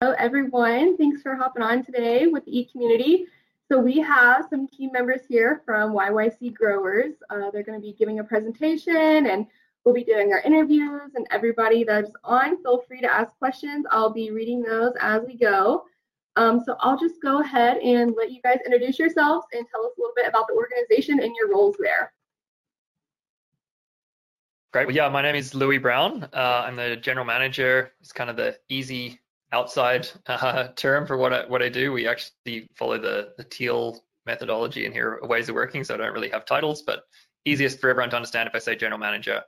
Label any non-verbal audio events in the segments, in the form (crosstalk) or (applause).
Hello, everyone. Thanks for hopping on today with the Eat Community. So we have some team members here from YYC Growers. Uh, they're going to be giving a presentation and we'll be doing our interviews and everybody that's on, feel free to ask questions. I'll be reading those as we go. Um, so I'll just go ahead and let you guys introduce yourselves and tell us a little bit about the organization and your roles there. Great. Well, yeah, my name is Louis Brown. Uh, I'm the general manager. It's kind of the easy outside uh, term for what I, what I do. We actually follow the, the teal methodology in here, ways of working, so I don't really have titles, but easiest for everyone to understand if I say general manager.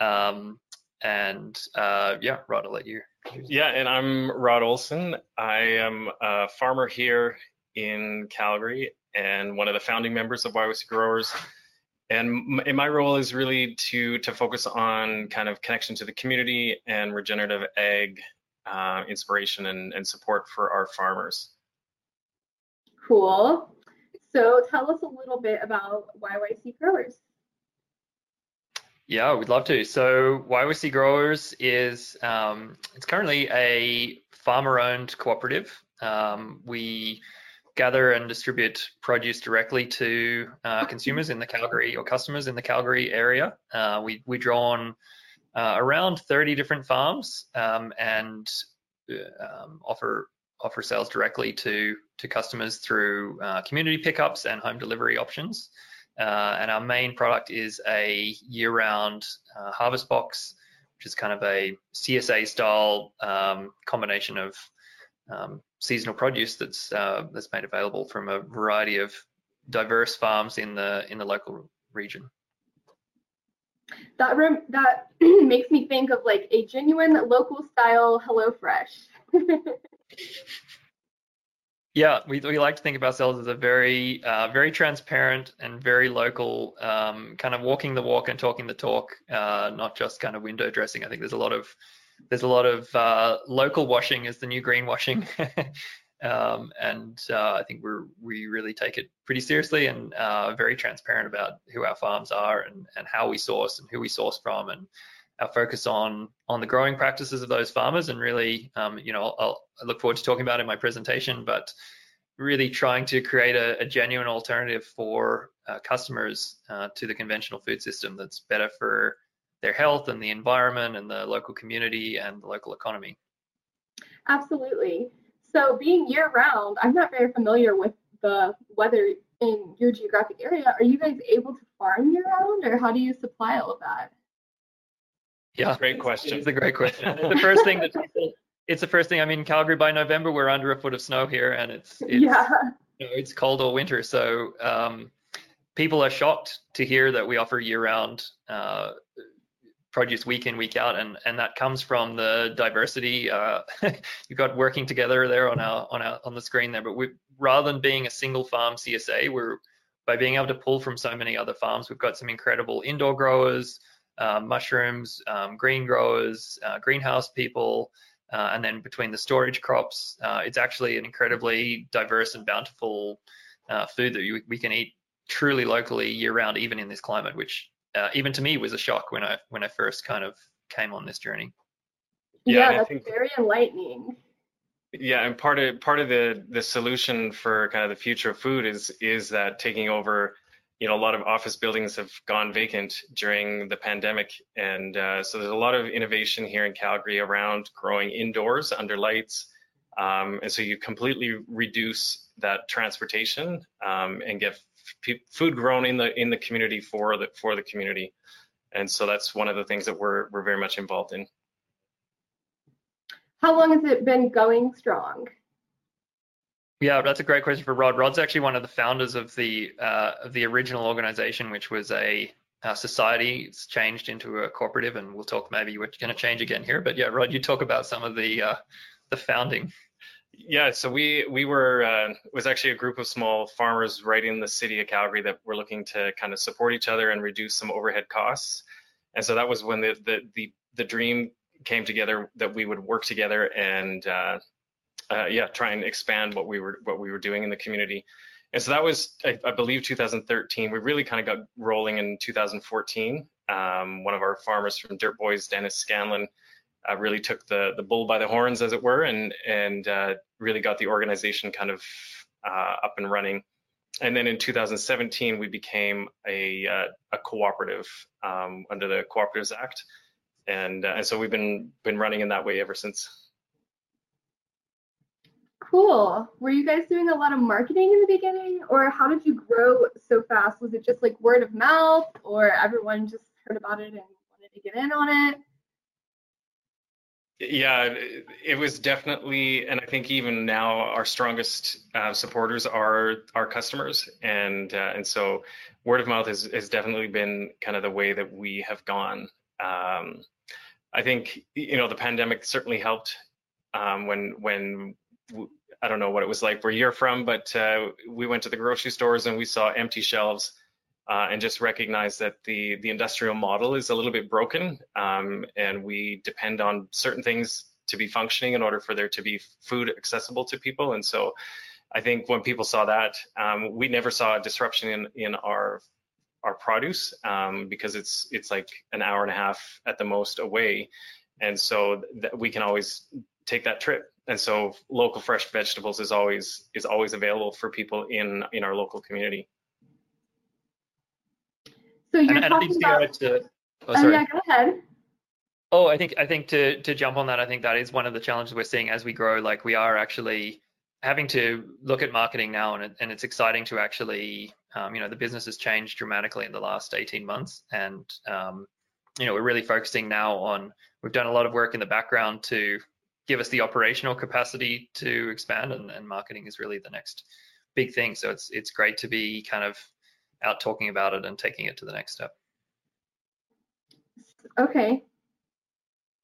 Um, and uh, yeah, Rod, I'll let you. Yeah, and I'm Rod Olson. I am a farmer here in Calgary and one of the founding members of YYC Growers and my role is really to to focus on kind of connection to the community and regenerative ag uh, inspiration and, and support for our farmers. Cool. So tell us a little bit about YYC Growers. Yeah, we'd love to. So YYC Growers is um, it's currently a farmer-owned cooperative. Um, we gather and distribute produce directly to uh, consumers in the Calgary or customers in the Calgary area. Uh, we, we draw on uh, around 30 different farms um, and uh, um, offer offer sales directly to to customers through uh, community pickups and home delivery options. Uh, and our main product is a year-round harvest box, which is kind of a CSA style um, combination of um, seasonal produce that's uh, that's made available from a variety of diverse farms in the in the local region. That room that (clears throat) makes me think of like a genuine local style HelloFresh. (laughs) yeah, we we like to think of ourselves as a very uh, very transparent and very local, um, kind of walking the walk and talking the talk, uh, not just kind of window dressing. I think there's a lot of there's a lot of uh, local washing as the new greenwashing. (laughs) um, and uh, I think we're, we really take it pretty seriously and uh, very transparent about who our farms are and, and how we source and who we source from and our focus on on the growing practices of those farmers and really, um, you know, I'll, i look forward to talking about in my presentation, but really trying to create a, a genuine alternative for uh, customers uh, to the conventional food system that's better for their health and the environment and the local community and the local economy. Absolutely. So being year round, I'm not very familiar with the weather in your geographic area. Are you guys able to farm year round or how do you supply all of that? Yeah, great question. It's a great question. (laughs) the first thing that it's the first thing. I mean, Calgary by November we're under a foot of snow here, and it's, it's yeah, you know, it's cold all winter. So um, people are shocked to hear that we offer year-round uh, produce week in week out and and that comes from the diversity uh, (laughs) you've got working together there on our on our on the screen there but we rather than being a single farm csa we're by being able to pull from so many other farms we've got some incredible indoor growers uh, mushrooms um, green growers uh, greenhouse people uh, and then between the storage crops uh, it's actually an incredibly diverse and bountiful uh, food that you, we can eat truly locally year round even in this climate which uh, even to me was a shock when I when I first kind of came on this journey. Yeah, yeah that's think, very enlightening. Yeah, and part of part of the the solution for kind of the future of food is is that taking over. You know, a lot of office buildings have gone vacant during the pandemic, and uh, so there's a lot of innovation here in Calgary around growing indoors under lights, um, and so you completely reduce that transportation um, and get food grown in the in the community for the for the community, and so that's one of the things that we're we're very much involved in. How long has it been going strong? Yeah, that's a great question for Rod. Rod's actually one of the founders of the uh, of the original organization, which was a uh, society. It's changed into a cooperative, and we'll talk maybe we're going to change again here. But yeah, Rod, you talk about some of the uh, the founding. Yeah, so we we were uh, was actually a group of small farmers right in the city of Calgary that were looking to kind of support each other and reduce some overhead costs. And so that was when the the the, the dream came together that we would work together and uh, uh, yeah, try and expand what we were what we were doing in the community. And so that was, I, I believe, 2013. We really kind of got rolling in 2014. Um, one of our farmers from Dirt Boys, Dennis Scanlon, uh, really took the the bull by the horns, as it were, and and uh, really got the organization kind of uh, up and running. And then in 2017, we became a uh, a cooperative um, under the Cooperatives Act, and uh, and so we've been been running in that way ever since. Cool. Were you guys doing a lot of marketing in the beginning, or how did you grow so fast? Was it just like word of mouth, or everyone just heard about it and wanted to get in on it? Yeah, it was definitely, and I think even now our strongest uh, supporters are our customers, and uh, and so word of mouth has, has definitely been kind of the way that we have gone. Um, I think you know the pandemic certainly helped um, when when I don't know what it was like where you're from, but uh, we went to the grocery stores and we saw empty shelves uh, and just recognize that the the industrial model is a little bit broken, um, and we depend on certain things to be functioning in order for there to be food accessible to people. And so, I think when people saw that, um, we never saw a disruption in in our our produce um, because it's it's like an hour and a half at the most away, and so we can always take that trip and so local fresh vegetables is always is always available for people in in our local community. So you're and, talking and about. To, oh, oh, yeah, go ahead. Oh, I think I think to to jump on that, I think that is one of the challenges we're seeing as we grow. Like we are actually having to look at marketing now, and it, and it's exciting to actually, um, you know, the business has changed dramatically in the last 18 months, and um, you know, we're really focusing now on. We've done a lot of work in the background to give us the operational capacity to expand and, and marketing is really the next big thing so it's it's great to be kind of out talking about it and taking it to the next step. Okay.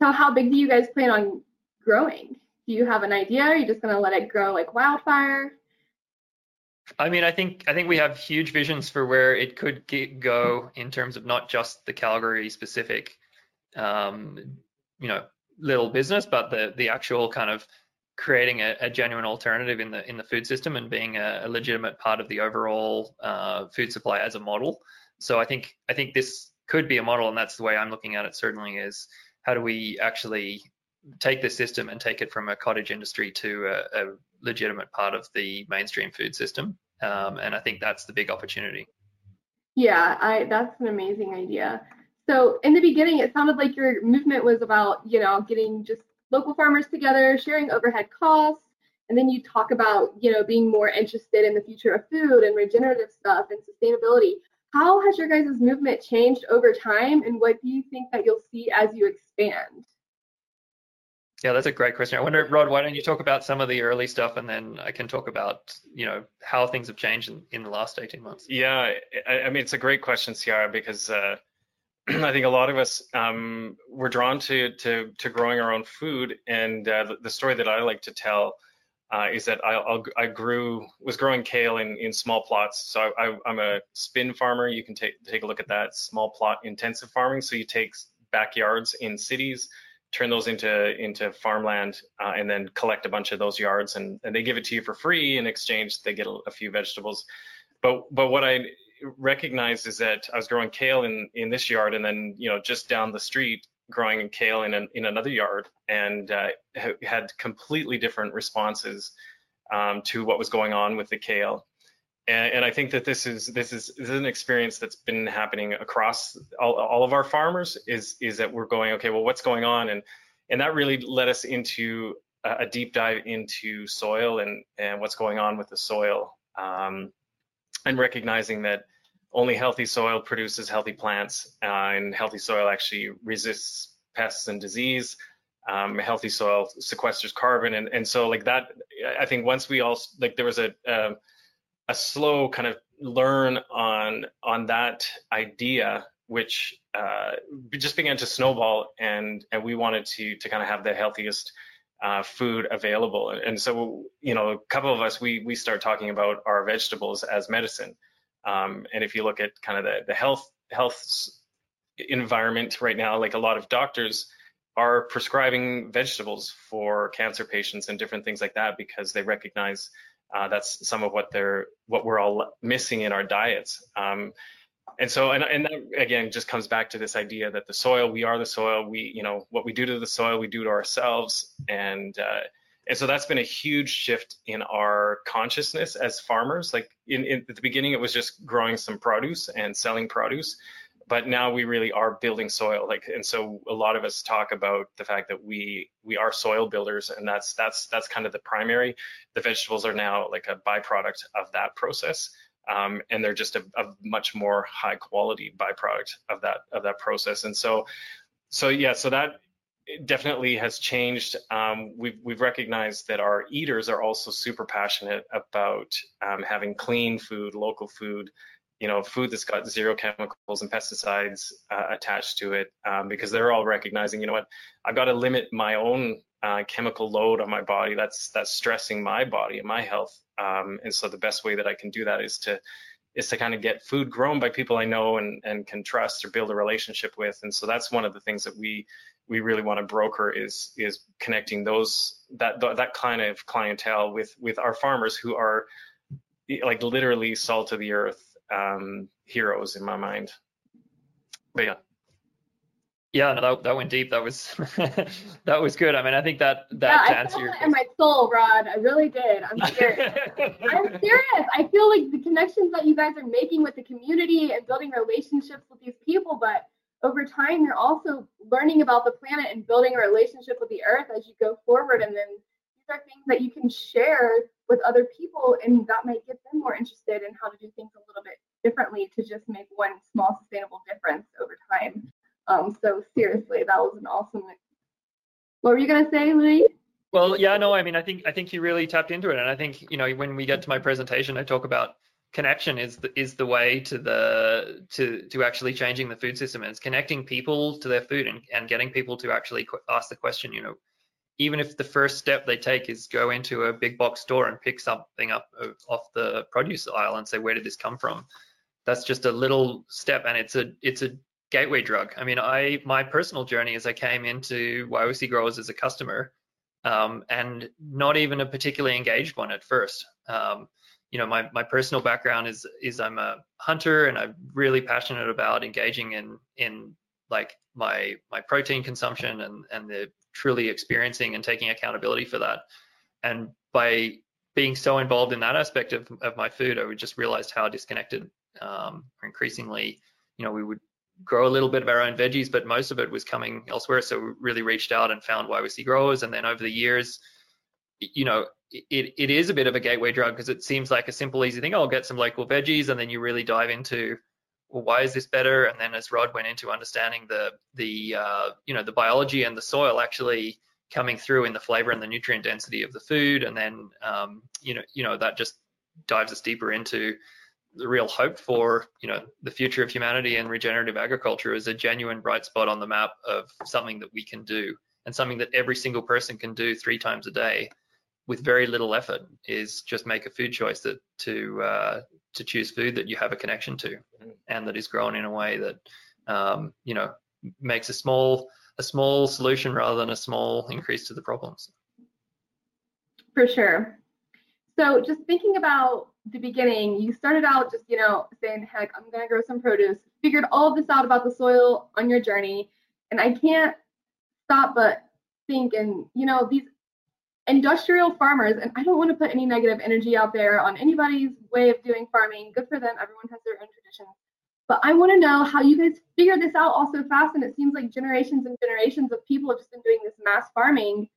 So how big do you guys plan on growing? Do you have an idea? Are you just going to let it grow like wildfire? I mean, I think I think we have huge visions for where it could get, go in terms of not just the Calgary specific, um, you know, little business, but the the actual kind of creating a, a genuine alternative in the in the food system and being a, a legitimate part of the overall uh, food supply as a model. So I think I think this could be a model, and that's the way I'm looking at it. Certainly, is how do we actually take the system and take it from a cottage industry to a, a legitimate part of the mainstream food system? Um, and I think that's the big opportunity. Yeah, I that's an amazing idea. So in the beginning, it sounded like your movement was about, you know, getting just local farmers together, sharing overhead costs, and then you talk about, you know, being more interested in the future of food and regenerative stuff and sustainability. How has your guys' movement changed over time, and what do you think that you'll see as you expand? Yeah, that's a great question. I wonder, Rod, why don't you talk about some of the early stuff, and then I can talk about, you know, how things have changed in, in the last 18 months. Yeah, I, I mean, it's a great question, Ciara, because uh, (clears throat) I think a lot of us um, we're drawn to to to growing our own food, and uh, the, story that I like to tell uh, is that I, I'll, i grew was growing kale in in small plots. So I, am a spin farmer. You can take take a look at that small plot intensive farming. So you take backyards in cities, turn those into into farmland, uh, and then collect a bunch of those yards, and and they give it to you for free in exchange. They get a, a few vegetables. But but what I recognized is that I was growing kale in in this yard, and then you know just down the street growing kale in an, in another yard, and uh, had completely different responses um, to what was going on with the kale. And, and, I think that this is this is this is an experience that's been happening across all, all of our farmers. Is is that we're going okay? Well, what's going on? And and that really led us into a, deep dive into soil and and what's going on with the soil. Um, and recognizing that only healthy soil produces healthy plants, uh, and healthy soil actually resists pests and disease. Um, healthy soil sequesters carbon, and and so like that. I think once we all like there was a a, a slow kind of learn on on that idea which uh, just began to snowball, and and we wanted to to kind of have the healthiest uh, food available. And so, you know, a couple of us, we we start talking about our vegetables as medicine. Um, and if you look at kind of the, the health health environment right now, like a lot of doctors are prescribing vegetables for cancer patients and different things like that because they recognize uh, that's some of what they're what we're all missing in our diets. Um, and so and, and that again just comes back to this idea that the soil we are the soil we you know what we do to the soil we do to ourselves and uh, and so that's been a huge shift in our consciousness as farmers. Like in, in at the beginning it was just growing some produce and selling produce but now we really are building soil. Like and so a lot of us talk about the fact that we we are soil builders and that's that's that's kind of the primary. The vegetables are now like a byproduct of that process um, and they're just a, a, much more high quality byproduct of that of that process. And so, so yeah, so that definitely has changed. Um, we've we've recognized that our eaters are also super passionate about um, having clean food, local food, you know, food that's got zero chemicals and pesticides uh, attached to it, um, because they're all recognizing, you know what, I've got to limit my own uh, chemical load on my body. That's that's stressing my body and my health. Um, and so the best way that I can do that is to is to kind of get food grown by people I know and, and can trust or build a relationship with. And so that's one of the things that we we really want to broker is is connecting those that that kind of clientele with with our farmers who are like literally salt of the earth um, heroes in my mind. But yeah. Yeah, no, that, that went deep. That was (laughs) that was good. I mean, I think that that yeah, I felt it in my soul, Rod. I really did. I'm (laughs) serious. I'm serious. I feel like the connections that you guys are making with the community and building relationships with these people, but over time, you're also learning about the planet and building a relationship with the earth as you go forward. And then these are things that you can share with other people, and that might get them more interested in how to do things a little bit differently to just make one small sustainable difference over time. Um, so seriously, that was an awesome. What were you gonna say, Louis? Well, yeah, no, I mean, I think I think you really tapped into it, and I think you know when we get to my presentation, I talk about connection is the is the way to the to to actually changing the food system it's connecting people to their food and, and getting people to actually ask the question you know even if the first step they take is go into a big box store and pick something up off the produce aisle and say where did this come from that's just a little step and it's a it's a gateway drug. I mean, I my personal journey as I came into YYC Growers as a customer, um, and not even a particularly engaged one at first. Um, you know, my my personal background is is I'm a hunter and I'm really passionate about engaging in in like my my protein consumption and and the truly experiencing and taking accountability for that. And by being so involved in that aspect of, of my food, I would just realized how disconnected um, increasingly, you know, we would grow a little bit of our own veggies, but most of it was coming elsewhere. So we really reached out and found YYC growers. And then over the years, you know, it, it is a bit of a gateway drug because it seems like a simple, easy thing. I'll get some local veggies. And then you really dive into, well, why is this better? And then as Rod went into understanding the, the uh, you know, the biology and the soil actually coming through in the flavor and the nutrient density of the food. And then, um, you know, you know, that just dives us deeper into the real hope for you know the future of humanity and regenerative agriculture is a genuine bright spot on the map of something that we can do and something that every single person can do three times a day with very little effort is just make a food choice that to uh, to choose food that you have a connection to and that is grown in a way that um, you know makes a small a small solution rather than a small increase to the problems for sure so just thinking about the beginning, you started out just, you know, saying, heck, I'm going to grow some produce, figured all of this out about the soil on your journey. And I can't stop but think, and, you know, these industrial farmers, and I don't want to put any negative energy out there on anybody's way of doing farming. Good for them. Everyone has their own traditions. But I want to know how you guys figured this out all so fast. And it seems like generations and generations of people have just been doing this mass farming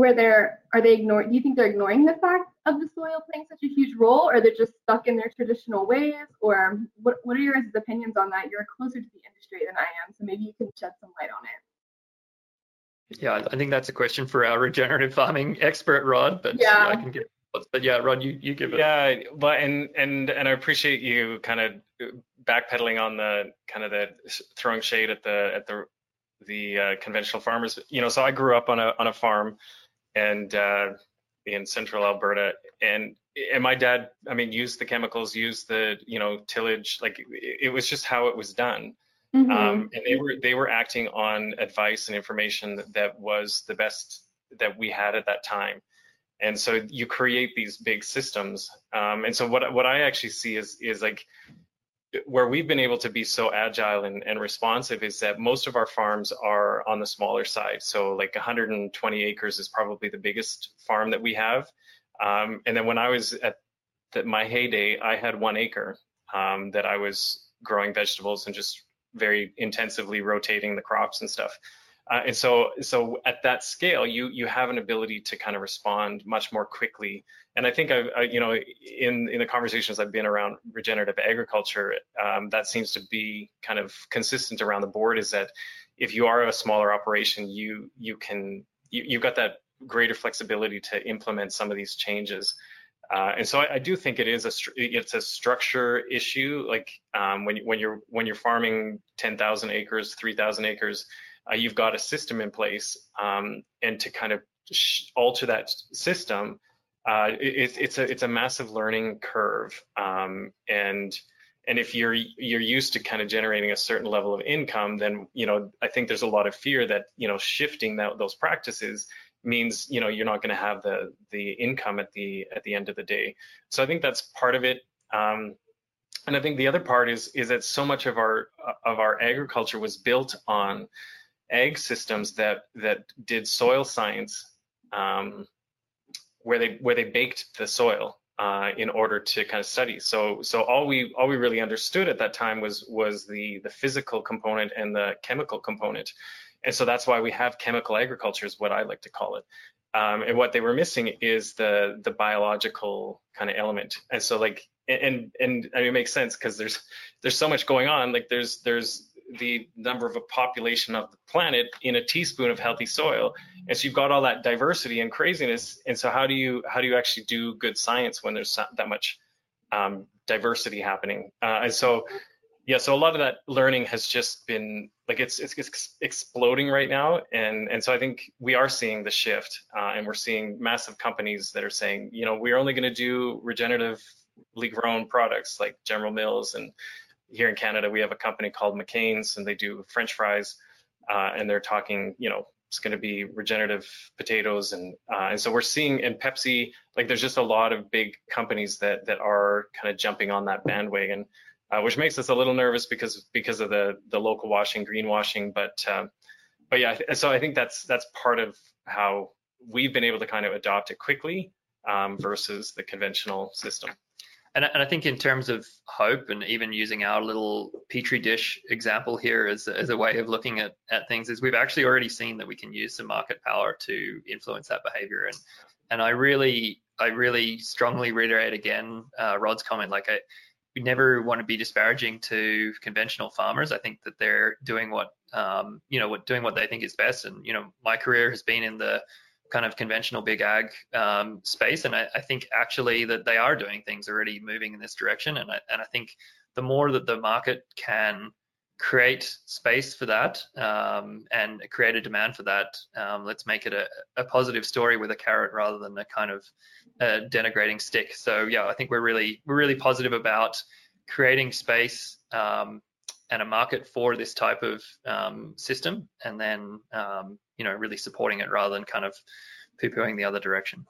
where they're are they ignoring do you think they're ignoring the fact of the soil playing such a huge role or they're just stuck in their traditional ways or what, what are your opinions on that you're closer to the industry than i am so maybe you can shed some light on it yeah i think that's a question for our regenerative farming expert rod but yeah, i can give but yeah, Rod, you, you give it. Yeah, but and and and I appreciate you kind of backpedaling on the kind of the throwing shade at the at the the uh, conventional farmers. You know, so I grew up on a on a farm, and uh, in central Alberta, and and my dad, I mean, used the chemicals, used the you know tillage, like it, it was just how it was done. Mm-hmm. Um, and they were they were acting on advice and information that, was the best that we had at that time. And so you create these big systems. Um, and so what what I actually see is is like where we've been able to be so agile and, and responsive is that most of our farms are on the smaller side. So like 120 acres is probably the biggest farm that we have. Um, and then when I was at the, my heyday, I had one acre um, that I was growing vegetables and just very intensively rotating the crops and stuff. Uh, and so, so at that scale, you you have an ability to kind of respond much more quickly. And I think I've, I, you know, in in the conversations I've been around regenerative agriculture, um, that seems to be kind of consistent around the board. Is that if you are a smaller operation, you you can you, you've got that greater flexibility to implement some of these changes. Uh, and so I, I, do think it is a it's a structure issue. Like um, when when you're when you're farming 10,000 acres, 3,000 acres, uh, you've got a system in place, um, and to kind of alter that system, uh, it, it's a it's a massive learning curve. Um, and and if you're you're used to kind of generating a certain level of income, then you know I think there's a lot of fear that you know shifting that those practices means you know you're not going to have the the income at the at the end of the day. So I think that's part of it. Um, and I think the other part is is that so much of our of our agriculture was built on ag systems that that did soil science, um, where they where they baked the soil uh, in order to kind of study. So so all we all we really understood at that time was was the the physical component and the chemical component. And so that's why we have chemical agriculture, is what I like to call it. Um, and what they were missing is the the biological kind of element. And so like and and, and it makes sense because there's there's so much going on. Like there's there's the number of a population of the planet in a teaspoon of healthy soil and so you've got all that diversity and craziness and so how do you how do you actually do good science when there's that much um, diversity happening uh, and so yeah, so a lot of that learning has just been like it's it's, it's exploding right now, and and so I think we are seeing the shift, uh, and we're seeing massive companies that are saying, you know, we're only going to do regeneratively grown products like General Mills, and here in Canada we have a company called McCain's, and they do French fries, uh, and they're talking, you know, it's going to be regenerative potatoes and uh, and so we're seeing in Pepsi like there's just a lot of big companies that that are kind of jumping on that bandwagon uh, which makes us a little nervous because because of the the local washing, greenwashing. But um, but yeah, so I think that's that's part of how we've been able to kind of adopt it quickly um, versus the conventional system. And, and, I think in terms of hope and even using our little petri dish example here as, as a way of looking at, at things is we've actually already seen that we can use some market power to influence that behavior. And and I really I really strongly reiterate again uh, Rod's comment like I we never want to be disparaging to conventional farmers. I think that they're doing what um, you know, what doing what they think is best. And you know, my career has been in the kind of conventional big ag um, space, and I, I, think actually that they are doing things already moving in this direction. And I, and I think the more that the market can create space for that um, and create a demand for that, um, let's make it a, a, positive story with a carrot rather than a kind of denigrating stick. So yeah, I think we're really we're really positive about creating space um, and a market for this type of um, system, and then um, you know really supporting it rather than kind of poo-pooing the other direction.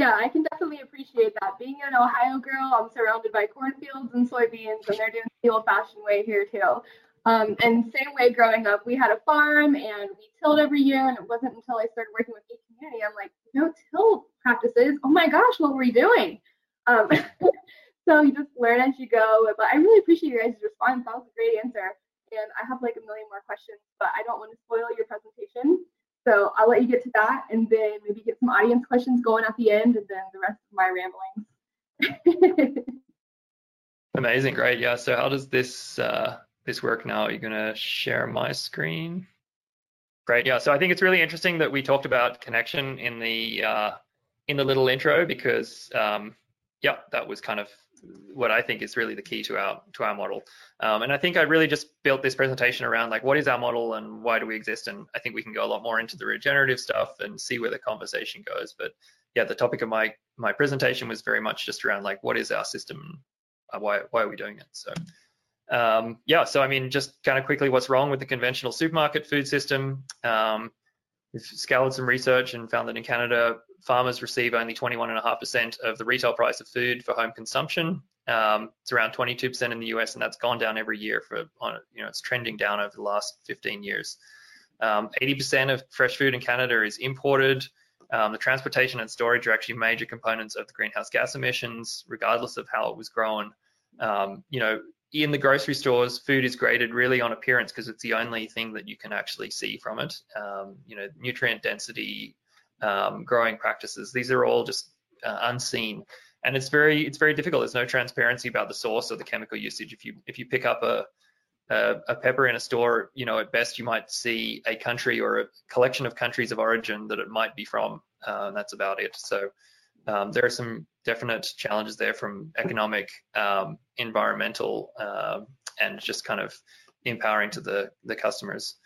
Yeah, I can definitely appreciate that. Being an Ohio girl, I'm surrounded by cornfields and soybeans, and they're doing the old-fashioned way here too. Um, and same way growing up, we had a farm and we tilled every year, and it wasn't until I started working with E Community, I'm like, no till practices. Oh my gosh, what were we doing? Um, (laughs) so you just learn as you go. But I really appreciate your guys' response. That was a great answer. And I have like a million more questions, but I don't want to spoil your presentation. So I'll let you get to that and then maybe get some audience questions going at the end and then the rest of my ramblings. (laughs) Amazing, great. Yeah. So how does this uh, this work now? Are you gonna share my screen? Great. Yeah. So I think it's really interesting that we talked about connection in the uh, in the little intro because um, yeah, that was kind of what I think is really the key to our to our model. Um, and I think I really just built this presentation around like what is our model and why do we exist. And I think we can go a lot more into the regenerative stuff and see where the conversation goes. But yeah, the topic of my my presentation was very much just around like what is our system, uh, why why are we doing it. So um, yeah, so I mean, just kind of quickly, what's wrong with the conventional supermarket food system? Um, we've scoured some research and found that in Canada, farmers receive only 21.5% of the retail price of food for home consumption. Um, it's around 22% in the US, and that's gone down every year for, you know, it's trending down over the last 15 years. 80% um, of fresh food in Canada is imported. Um, the transportation and storage are actually major components of the greenhouse gas emissions, regardless of how it was grown. Um, you know, in the grocery stores, food is graded really on appearance because it's the only thing that you can actually see from it. Um, you know, nutrient density, um, growing practices, these are all just uh, unseen, and it's very it's very difficult. There's no transparency about the source of the chemical usage. If you if you pick up a a, a pepper in a store, you know, at best you might see a country or a collection of countries of origin that it might be from, uh, and that's about it. So um, there are some definite challenges there from economic, um, environmental, uh, and just kind of empowering to the the customers.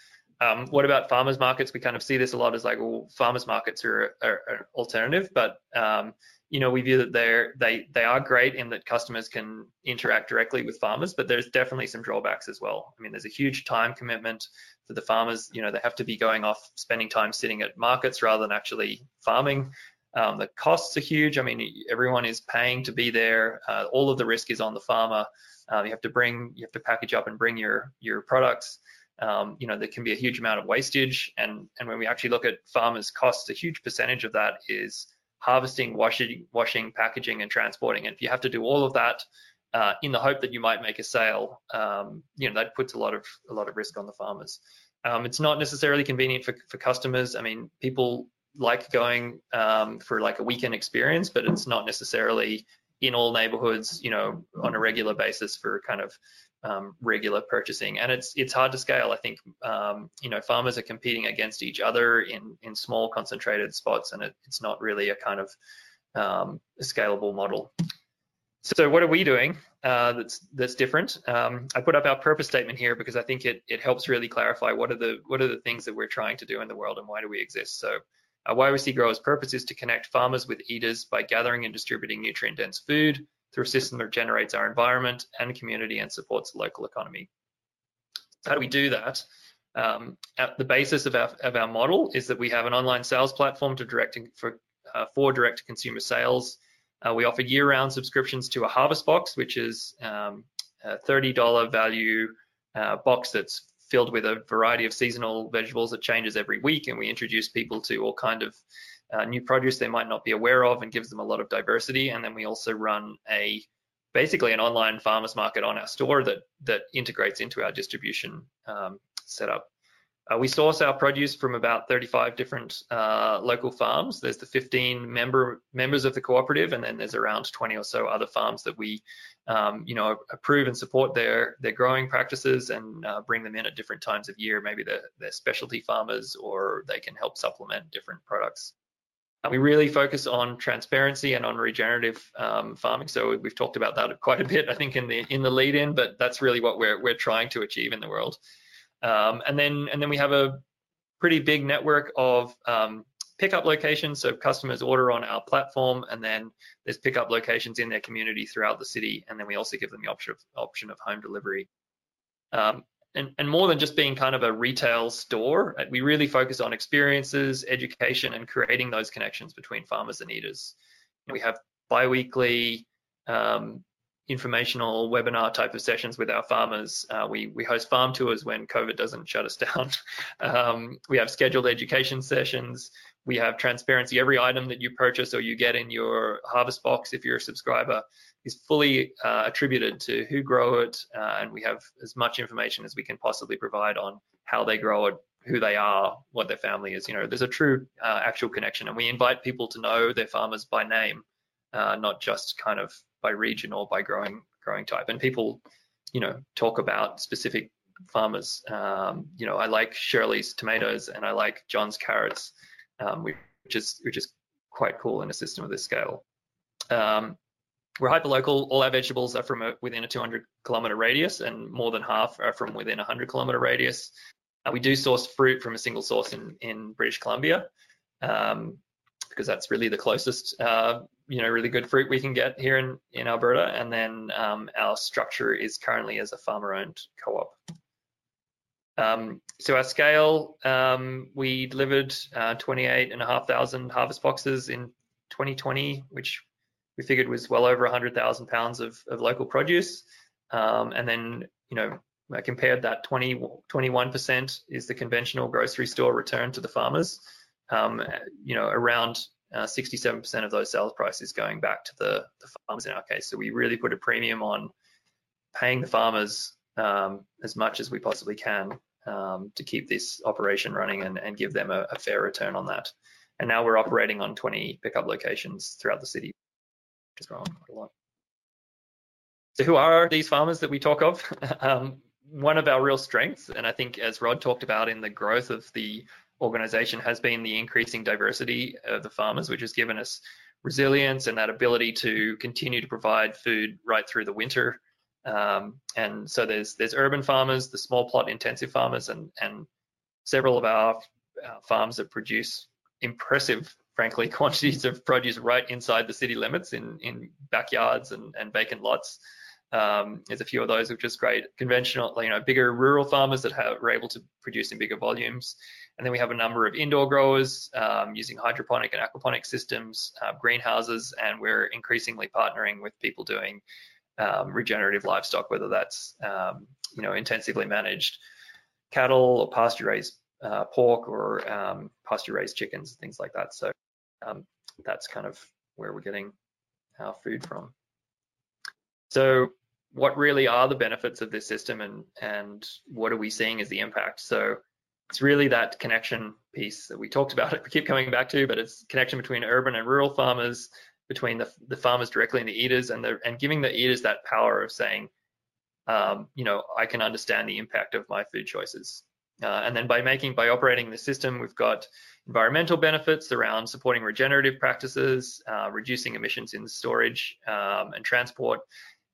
Um, what about farmers markets? We kind of see this a lot as like, well, farmers markets are, are, are alternative, but um, you know, we view that they're they they are great in that customers can interact directly with farmers, but there's definitely some drawbacks as well. I mean, there's a huge time commitment for the farmers. You know, they have to be going off spending time sitting at markets rather than actually farming. Um, the costs are huge. I mean, everyone is paying to be there. Uh, all of the risk is on the farmer. Uh, you have to bring, you have to package up and bring your your products. Um, you know, there can be a huge amount of wastage, and and when we actually look at farmers' costs, a huge percentage of that is harvesting, washing, washing, packaging, and transporting. And if you have to do all of that uh, in the hope that you might make a sale, um, you know, that puts a lot of a lot of risk on the farmers. Um, it's not necessarily convenient for, for customers. I mean, people like going um, for like a weekend experience, but it's not necessarily in all neighborhoods, you know, on a regular basis for kind of um, regular purchasing. And it's it's hard to scale. I think um, you know farmers are competing against each other in in small concentrated spots, and it, it's not really a kind of um, a scalable model. So what are we doing uh, that's that's different? Um, I put up our purpose statement here because I think it it helps really clarify what are the what are the things that we're trying to do in the world and why do we exist. So our YYC Growers' purpose is to connect farmers with eaters by gathering and distributing nutrient-dense food through a system that generates our environment and community and supports the local economy. How do we do that? Um, at the basis of our, of our model is that we have an online sales platform to direct for, uh, for direct to consumer sales. Uh, we offer year-round subscriptions to a harvest box, which is um, a $30 value uh, box that's filled with a variety of seasonal vegetables that changes every week, and we introduce people to all kind of uh, new produce they might not be aware of and gives them a lot of diversity. And then we also run a basically an online farmers market on our store that that integrates into our distribution um, setup. Uh, we source our produce from about 35 different uh, local farms. There's the 15 member members of the cooperative, and then there's around 20 or so other farms that we, um, you know, approve and support their their growing practices and uh, bring them in at different times of year. Maybe they're, they're specialty farmers, or they can help supplement different products. We really focus on transparency and on regenerative um, farming. So we've talked about that quite a bit, I think, in the in the lead in, but that's really what we're we're trying to achieve in the world. Um, and then and then we have a pretty big network of um, pickup locations. So customers order on our platform, and then there's pickup locations in their community throughout the city. And then we also give them the option of option of home delivery. Um, and, and more than just being kind of a retail store, uh, we really focus on experiences, education, and creating those connections between farmers and eaters. We have biweekly um, informational webinar type of sessions with our farmers. Uh, we, we host farm tours when COVID doesn't shut us (laughs) down. um, we have scheduled education sessions. We have transparency. Every item that you purchase or you get in your harvest box, if you're a subscriber, is fully uh, attributed to who grow it. Uh, and we have as much information as we can possibly provide on how they grow it, who they are, what their family is. You know, there's a true uh, actual connection. And we invite people to know their farmers by name, uh, not just kind of by region or by growing growing type. And people, you know, talk about specific farmers. Um, you know, I like Shirley's tomatoes and I like John's carrots, um, which is which is quite cool in a system of this scale. Um, we're hyperlocal. All our vegetables are from a, within a 200 kilometer radius, and more than half are from within a 100 kilometer radius. Uh, we do source fruit from a single source in, in British Columbia, um, because that's really the closest, uh, you know, really good fruit we can get here in, in Alberta. And then um, our structure is currently as a farmer-owned co-op. Um, so our scale, um, we delivered uh, 28,500 harvest boxes in 2020, which we figured was well over 100,000 pounds of, of local produce. Um, and then, you know, I compared that 20, 21% is the conventional grocery store return to the farmers. Um, you know, around 67% uh, of those sales prices going back to the, the, farmers in our case. So we really put a premium on paying the farmers um, as much as we possibly can um, to keep this operation running and, and give them a, a, fair return on that. And now we're operating on 20 pickup locations throughout the city, has grown quite a lot. So who are these farmers that we talk of? (laughs) um, one of our real strengths, and I think as Rod talked about in the growth of the organization, has been the increasing diversity of the farmers, which has given us resilience and that ability to continue to provide food right through the winter. Um, and so there's there's urban farmers, the small plot intensive farmers, and and several of our uh, farms that produce impressive, frankly, (laughs) quantities of produce right inside the city limits in in backyards and, and vacant lots. Um, there's a few of those, which is great. Conventional, you know, bigger rural farmers that have, are able to produce in bigger volumes. And then we have a number of indoor growers um, using hydroponic and aquaponic systems, uh, greenhouses, and we're increasingly partnering with people doing um, regenerative livestock, whether that's um, you know intensively managed cattle or pasture-raised uh, pork or um, pasture-raised chickens, things like that. So um, that's kind of where we're getting our food from. So what really are the benefits of this system and, and what are we seeing as the impact? So it's really that connection piece that we talked about (laughs) we keep coming back to, but it's connection between urban and rural farmers, between the, the farmers directly and the eaters and the, and giving the eaters that power of saying, um, you know, I can understand the impact of my food choices. Uh, and then by making, by operating the system, we've got environmental benefits around supporting regenerative practices, uh, reducing emissions in storage um, and transport,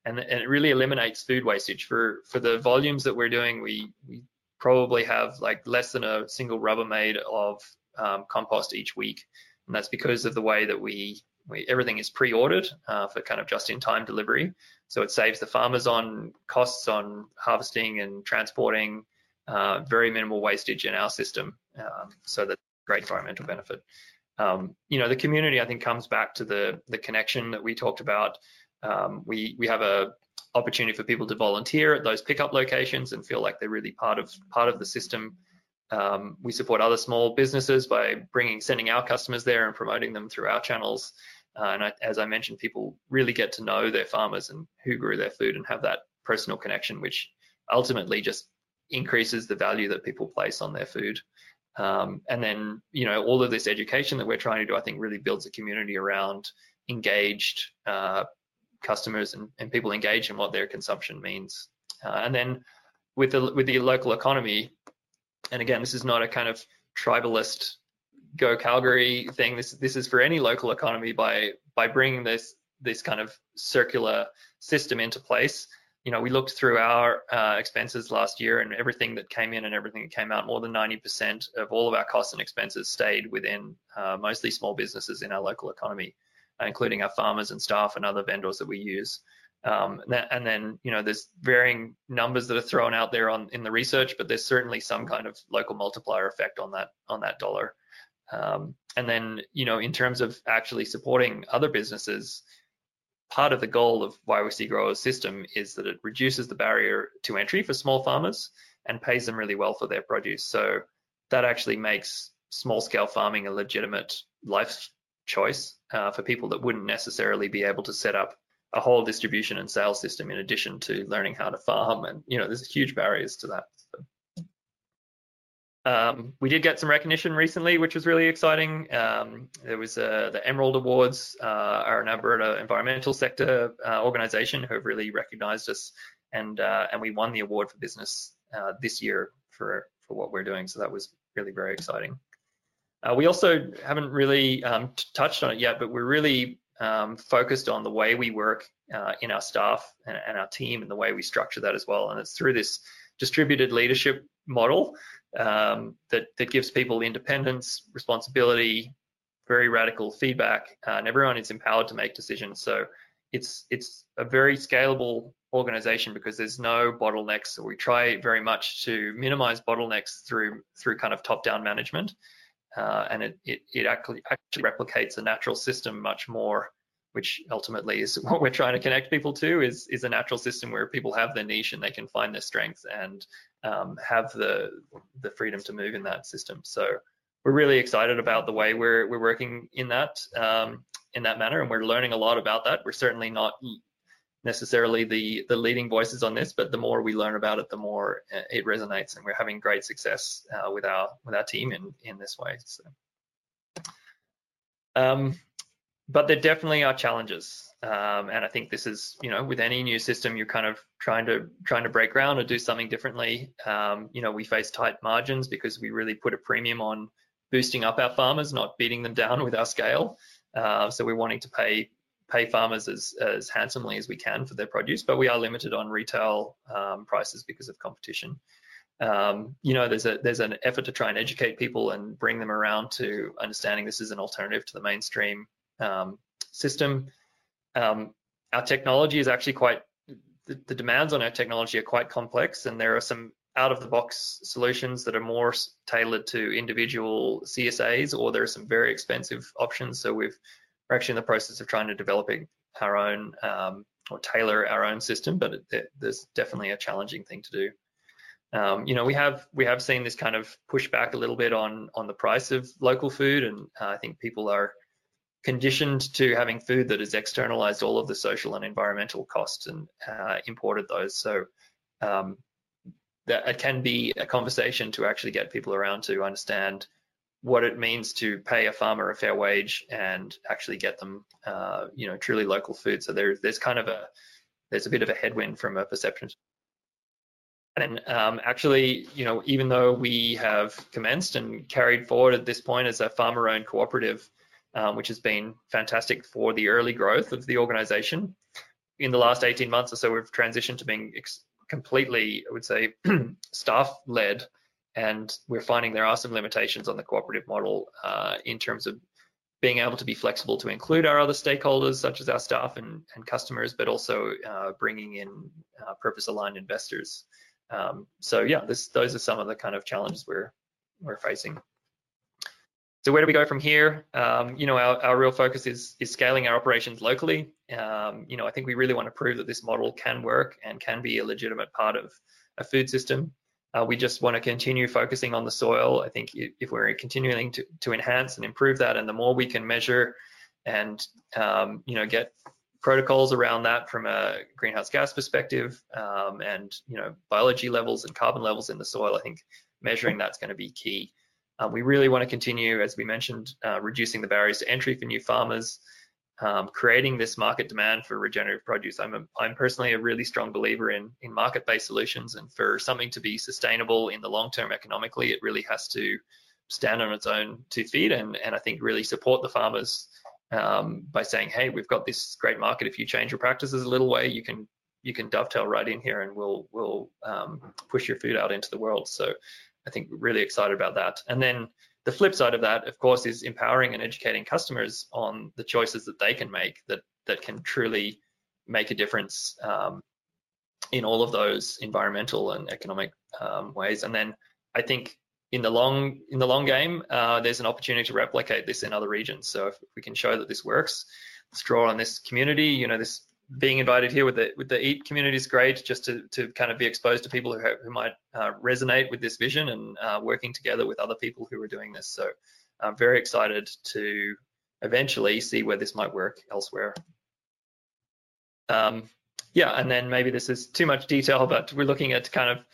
and, and, it really eliminates food wastage. For for the volumes that we're doing, we we probably have like less than a single Rubbermaid of um, compost each week, and that's because of the way that we, we everything is pre-ordered uh, for kind of just-in-time delivery. So it saves the farmers on costs on harvesting and transporting, uh, very minimal wastage in our system. Um, so that's great environmental benefit. Um, you know, the community I think comes back to the the connection that we talked about. Um, we we have a opportunity for people to volunteer at those pickup locations and feel like they're really part of part of the system. Um, we support other small businesses by bringing sending our customers there and promoting them through our channels. Uh, and I, as I mentioned, people really get to know their farmers and who grew their food and have that personal connection, which ultimately just increases the value that people place on their food. Um, and then, you know, all of this education that we're trying to do, I think, really builds a community around engaged uh, customers and, and people engaged in what their consumption means. Uh, and then with the with the local economy, and again, this is not a kind of tribalist go Calgary thing. This this is for any local economy by by bringing this this kind of circular system into place. You know, we looked through our uh, expenses last year, and everything that came in and everything that came out, more than 90% of all of our costs and expenses stayed within uh, mostly small businesses in our local economy including our farmers and staff and other vendors that we use. Um, and, then, you know, there's varying numbers that are thrown out there on in the research, but there's certainly some kind of local multiplier effect on that on that dollar. Um, and then, you know, in terms of actually supporting other businesses, part of the goal of YYC Growers system is that it reduces the barrier to entry for small farmers and pays them really well for their produce. So that actually makes small scale farming a legitimate life choice uh, for people that wouldn't necessarily be able to set up a whole distribution and sales system in addition to learning how to farm. And, you know, there's huge barriers to that. Um, we did get some recognition recently, which was really exciting. Um, there was uh, the Emerald Awards, uh, are an Alberta environmental sector uh, organization who have really recognized us, and uh, and we won the award for business uh, this year for for what we're doing. So that was really very exciting. Uh, we also haven't really um, touched on it yet, but we're really um, focused on the way we work in our staff and, and, our team and the way we structure that as well. And it's through this distributed leadership model um, that, that gives people independence, responsibility, very radical feedback, uh, and everyone is empowered to make decisions. So it's it's a very scalable organization because there's no bottlenecks. So we try very much to minimize bottlenecks through through kind of top-down management, uh, and it, it it actually actually replicates a natural system much more, which ultimately is (laughs) what we're trying to connect people to is is a natural system where people have their niche and they can find their strengths and um, have the the freedom to move in that system. So we're really excited about the way we're we're working in that um, in that manner, and we're learning a lot about that. We're certainly not necessarily the the leading voices on this, but the more we learn about it, the more uh, it resonates, and we're having great success uh, with our with our team in in this way. So, um, but there definitely are challenges, um, and I think this is you know with any new system, you're kind of trying to trying to break ground or do something differently. Um, you know, we face tight margins because we really put a premium on boosting up our farmers, not beating them down (laughs) with our scale. Uh, so we're wanting to pay pay farmers as, as handsomely as we can for their produce, but we are limited on retail um, prices because of competition. Um, you know, there's a there's an effort to try and educate people and bring them around to understanding this is an alternative to the mainstream um, system. Um, our technology is actually quite the, the, demands on our technology are quite complex, and there are some out of the box solutions that are more tailored to individual CSAs, or there are some very expensive options. So we've we're actually in the process of trying to developing our own um, or tailor our own system, but it, it, there's definitely a challenging thing to do. Um, you know, we have we have seen this kind of push back a little bit on on the price of local food, and uh, I think people are conditioned to having food that has externalized all of the social and environmental costs and uh, imported those. So um, that it can be a conversation to actually get people around to understand what it means to pay a farmer a fair wage and actually get them, uh, you know, truly local food. So there's there's kind of a there's a bit of a headwind from a perception. And um, actually, you know, even though we have commenced and carried forward at this point as a farmer-owned cooperative, um, which has been fantastic for the early growth of the organization, in the last 18 months or so, we've transitioned to being completely, I would say, (clears throat) staff-led and we're finding there are some limitations on the cooperative model uh, in terms of being able to be flexible to include our other stakeholders, such as our staff and, and customers, but also uh, bringing in uh, purpose-aligned investors. Um, so yeah, this, those are some of the kind of challenges we're we're facing. So where do we go from here? Um, you know, our, our real focus is is scaling our operations locally. Um, you know, I think we really want to prove that this model can work and can be a legitimate part of a food system. Uh, we just want to continue focusing on the soil. I think if we're continuing to, to enhance and improve that, and the more we can measure and um, you know get protocols around that from a greenhouse gas perspective um, and you know biology levels and carbon levels in the soil, I think measuring that's going to be key. Um, we really want to continue, as we mentioned, uh, reducing the barriers to entry for new farmers um, creating this market demand for regenerative produce. I'm, a, I'm personally a really strong believer in, in market-based solutions, and for something to be sustainable in the long term economically, it really has to stand on its own two feet, and, and I think really support the farmers um, by saying, hey, we've got this great market. If you change your practices a little way, you can you can dovetail right in here, and we'll we'll um, push your food out into the world. So I think we're really excited about that. And then the flip side of that, of course, is empowering and educating customers on the choices that they can make that that can truly make a difference um, in all of those environmental and economic um, ways. And then I think in the long in the long game, uh, there's an opportunity to replicate this in other regions. So if we can show that this works, let's draw on this community. You know, this being invited here with the with the EAT community is great, just to to kind of be exposed to people who who might uh, resonate with this vision and uh, working together with other people who are doing this. So I'm very excited to eventually see where this might work elsewhere. Um, yeah, and then maybe this is too much detail, but we're looking at kind of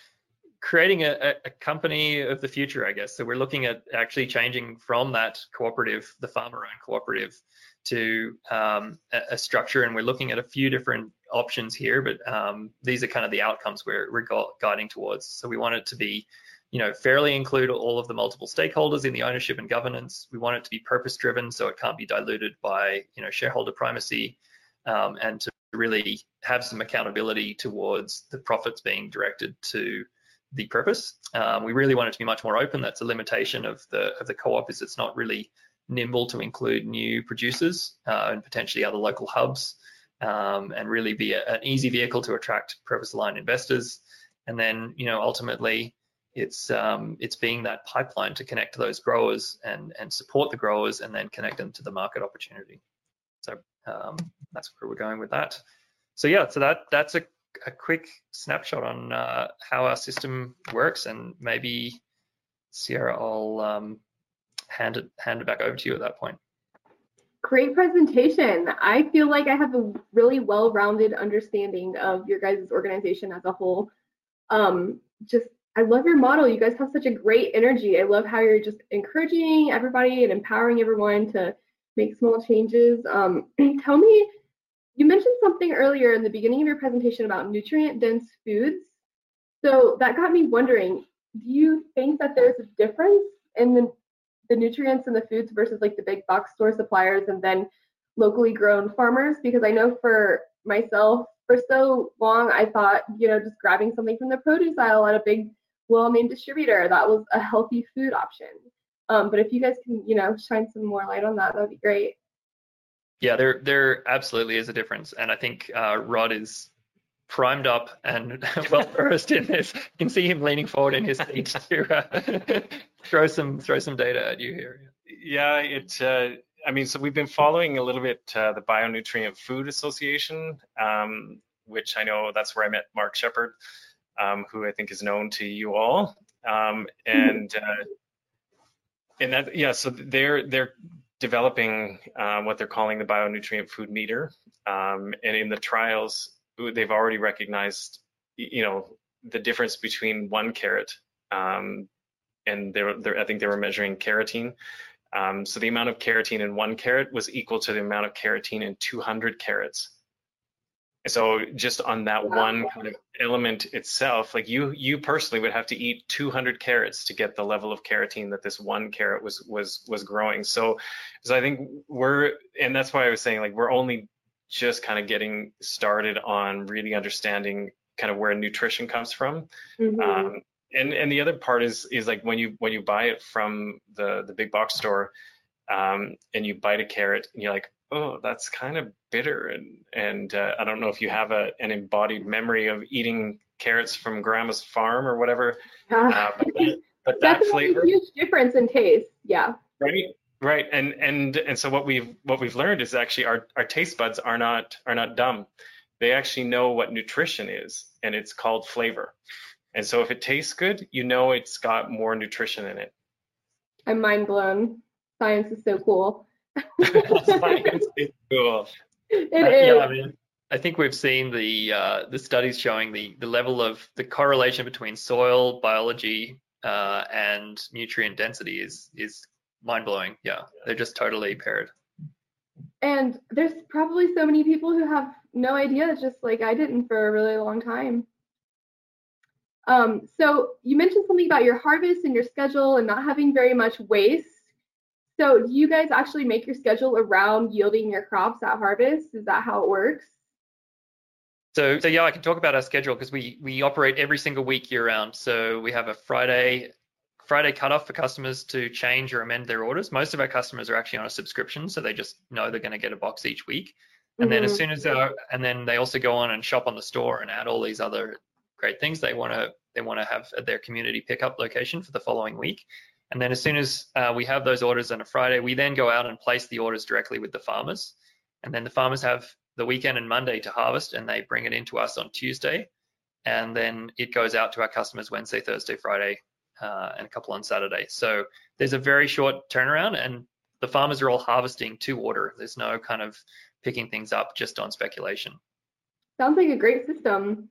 creating a, a, company of the future, I guess. So we're looking at actually changing from that cooperative, the farmer-owned cooperative, to um, a, structure, and we're looking at a few different options here, but um, these are kind of the outcomes we're, we're guiding towards. So we want it to be, you know, fairly include all of the multiple stakeholders in the ownership and governance. We want it to be purpose driven, so it can't be diluted by, you know, shareholder primacy, um, and to really have some accountability towards the profits being directed to the purpose. Um, we really want it to be much more open. That's a limitation of the of the co-op is it's not really nimble to include new producers uh, and potentially other local hubs, um, and really be a, an easy vehicle to attract purpose-aligned investors. And then, you know, ultimately, it's um, it's being that pipeline to connect to those growers and and support the growers, and then connect them to the market opportunity. So um, that's where we're going with that. So yeah, so that that's a a quick snapshot on uh, how our system works, and maybe Sierra, I'll um, hand it hand it back over to you at that point. Great presentation. I feel like I have a really well-rounded understanding of your guys' organization as a whole. Um, just I love your model. You guys have such a great energy. I love how you're just encouraging everybody and empowering everyone to make small changes. Um, (clears throat) tell me you mentioned something earlier in the beginning of your presentation about nutrient dense foods. So that got me wondering, do you think that there's a difference in the, the nutrients in the foods versus like the big box store suppliers and then locally grown farmers? Because I know for myself, for so long, I thought, you know, just grabbing something from the produce aisle at a big, well-named distributor, that was a healthy food option. Um, but if you guys can, you know, shine some more light on that, that'd be great. Yeah, there there absolutely is a difference, and I think uh, Rod is primed up and (laughs) well versed in this. You can see him leaning forward in his seat to uh, (laughs) throw some throw some data at you here. Yeah, it. Uh, I mean, so we've been following a little bit uh, the Bionutrient Food Association, um, which I know that's where I met Mark Shepard, um, who I think is known to you all, um, and. Uh, and that yeah so they're they're developing um, what they're calling the bionutrient food meter. Um, and in the trials, they've already recognized, you know, the difference between one carrot um, and they're, they're, I think they were measuring carotene. Um, so the amount of carotene in one carrot was equal to the amount of carotene in 200 carrots so just on that one kind of element itself like you you personally would have to eat 200 carrots to get the level of carotene that this one carrot was was was growing so so i think we're and that's why i was saying like we're only just kind of getting started on really understanding kind of where nutrition comes from mm-hmm. um, and and the other part is is like when you when you buy it from the the big box store um, and you bite a carrot and you're like oh, that's kind of bitter. And, and uh, I don't know if you have a, an embodied memory of eating carrots from grandma's farm or whatever. (laughs) Uh, but, that, but that flavor. a huge difference in taste. Yeah. Right. Right. And, and, and so what we've, what we've learned is actually our, our taste buds are not, are not dumb. They actually know what nutrition is and it's called flavor. And so if it tastes good, you know it's got more nutrition in it. I'm mind blown. Science is so cool. (laughs) Science (laughs) is cool. It uh, is. Yeah, I mean, I think we've seen the uh, the studies showing the the level of the correlation between soil biology uh, and nutrient density is is mind blowing. Yeah, they're just totally paired. And there's probably so many people who have no idea, just like I didn't for a really long time. Um, so you mentioned something about your harvest and your schedule and not having very much waste. So do you guys actually make your schedule around yielding your crops at harvest? Is that how it works? So, so yeah, I can talk about our schedule because we we operate every single week year round. So we have a Friday Friday cutoff for customers to change or amend their orders. Most of our customers are actually on a subscription, so they just know they're going to get a box each week. And mm-hmm. then as mm-hmm. soon as they and then they also go on and shop on the store and add all these other great things they want to they want to have at their community pickup location for the following week. And then as soon as uh, we have those orders on a Friday, we then go out and place the orders directly with the farmers. And then the farmers have the weekend and Monday to harvest and they bring it into us on Tuesday. And then it goes out to our customers Wednesday, Thursday, Friday, uh, and a couple on Saturday. So there's a very short turnaround and the farmers are all harvesting to order. There's no kind of picking things up just on speculation. Sounds like a great system.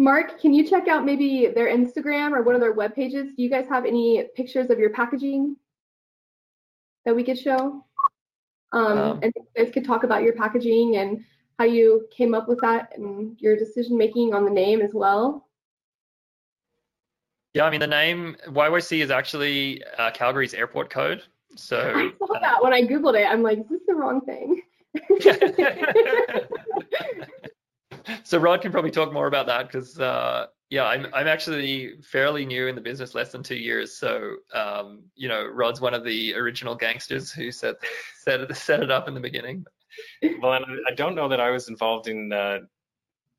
Mark, can you check out maybe their Instagram or one of their web pages? Do you guys have any pictures of your packaging that we could show? Um, um, and you guys could talk about your packaging and how you came up with that and your decision making on the name as well. Yeah, I mean the name YYC is actually uh, Calgary's airport code. So (laughs) I saw uh, that when I googled it. I'm like, is this the wrong thing? (laughs) (laughs) so Rod can probably talk more about that because uh, yeah, I'm I'm actually fairly new in the business, less than two years. So um, you know, Rod's one of the original gangsters who set (laughs) set it set it up in the beginning. Well, and I don't know that I was involved in uh,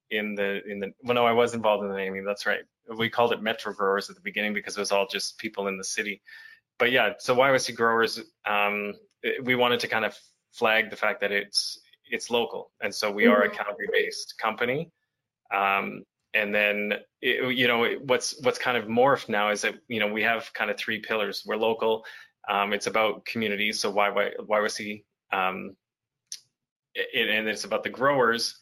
in the in the well, no, I was involved in the naming. That's right. We called it Metro Growers at the beginning because it was all just people in the city. But yeah, so YYC Growers, um, we wanted to kind of flag the fact that it's it's local, and so we mm-hmm. are a mm-hmm. Calgary-based company. Um, and then it, you know what's what's kind of morphed now is that you know we have kind of three pillars. We're local. Um, it's about community, so YY, YYC, um, it, and it's about the growers,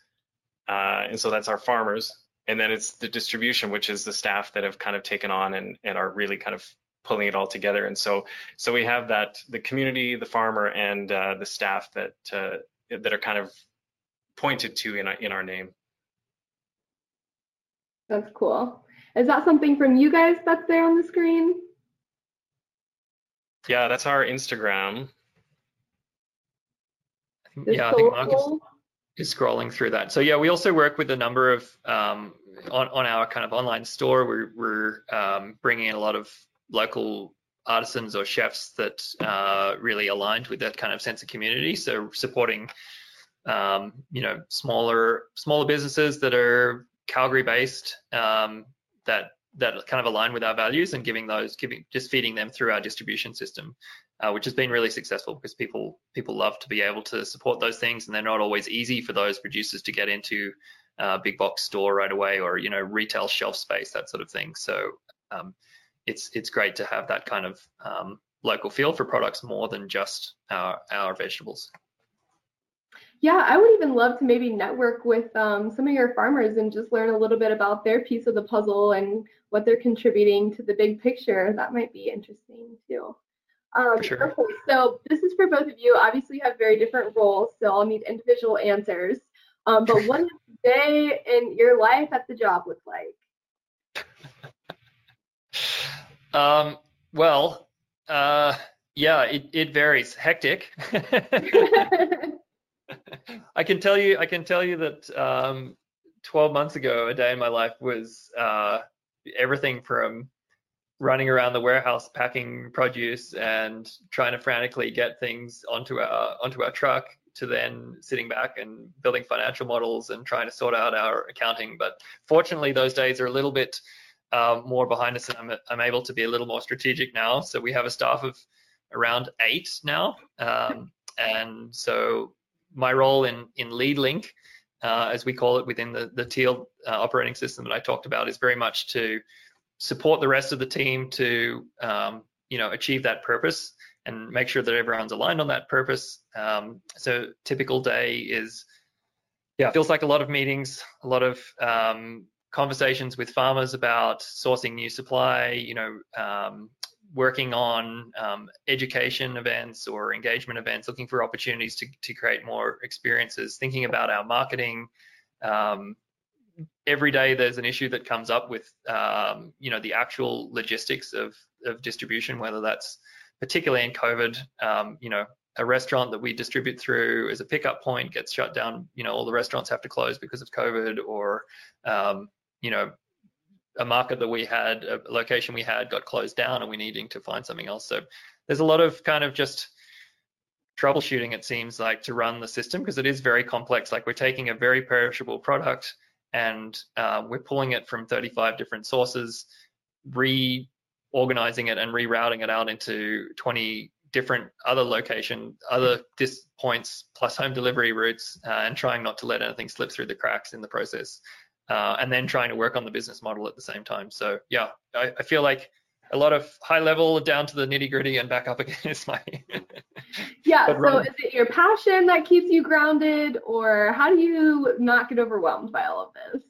uh, and so that's our farmers. And then it's the distribution, which is the staff that have kind of taken on and, and are really kind of pulling it all together. And so so we have that the community, the farmer, and uh, the staff that uh, that are kind of pointed to in our, in our name. That's cool. Is that something from you guys that's there on the screen? Yeah, that's our Instagram. yeah, I think Marcus is scrolling through that. So yeah, we also work with a number of um, on on our kind of online store. We're we're um, bringing in a lot of local artisans or chefs that uh, really aligned with that kind of sense of community. So supporting um, you know smaller smaller businesses that are Calgary based um, that that kind of align with our values and giving those giving just feeding them through our distribution system uh, which has been really successful because people people love to be able to support those things and they're not always easy for those producers to get into uh, big box store right away or you know retail shelf space that sort of thing so um, it's it's great to have that kind of um, local feel for products more than just our our vegetables yeah, I would even love to maybe network with um, some of your farmers and just learn a little bit about their piece of the puzzle and what they're contributing to the big picture. That might be interesting too. Um, sure. Okay, so this is for both of you. Obviously, you have very different roles, so I'll need individual answers. Um, but what (laughs) does day in your life at the job look like? (laughs) um, well, uh, yeah, it, it varies. Hectic. (laughs) I can tell you, I can tell you that um, 12 months ago, a day in my life was uh, everything from running around the warehouse packing produce and trying to frantically get things onto our onto our truck to then sitting back and building financial models and trying to sort out our accounting. But fortunately, those days are a little bit uh, more behind us, and I'm, I'm able to be a little more strategic now. So we have a staff of around eight now, um, and so my role in in LeadLink, uh, as we call it within the the Teal uh, operating system that I talked about, is very much to support the rest of the team to um, you know achieve that purpose and make sure that everyone's aligned on that purpose. Um, so typical day is yeah feels like a lot of meetings, a lot of um, conversations with farmers about sourcing new supply, you know, um, working on um, education events or engagement events, looking for opportunities to, to create more experiences, thinking about our marketing. Um, every day there's an issue that comes up with, um, you know, the actual logistics of, of distribution, whether that's particularly in COVID, um, you know, a restaurant that we distribute through as a pickup point gets shut down, you know, all the restaurants have to close because of COVID or, um, you know, a market that we had, a location we had got closed down and we're needing to find something else. So there's a lot of kind of just troubleshooting, it seems like, to run the system because it is very complex. Like we're taking a very perishable product and uh, we're pulling it from 35 different sources, reorganizing it and rerouting it out into 20 different other location, other dis points plus home delivery routes, uh, and trying not to let anything slip through the cracks in the process uh, and then trying to work on the business model at the same time. So yeah, I, I feel like a lot of high level down to the nitty gritty and back up again (laughs) is my. yeah. (laughs) so is it your passion that keeps you grounded, or how do you not get overwhelmed by all of this?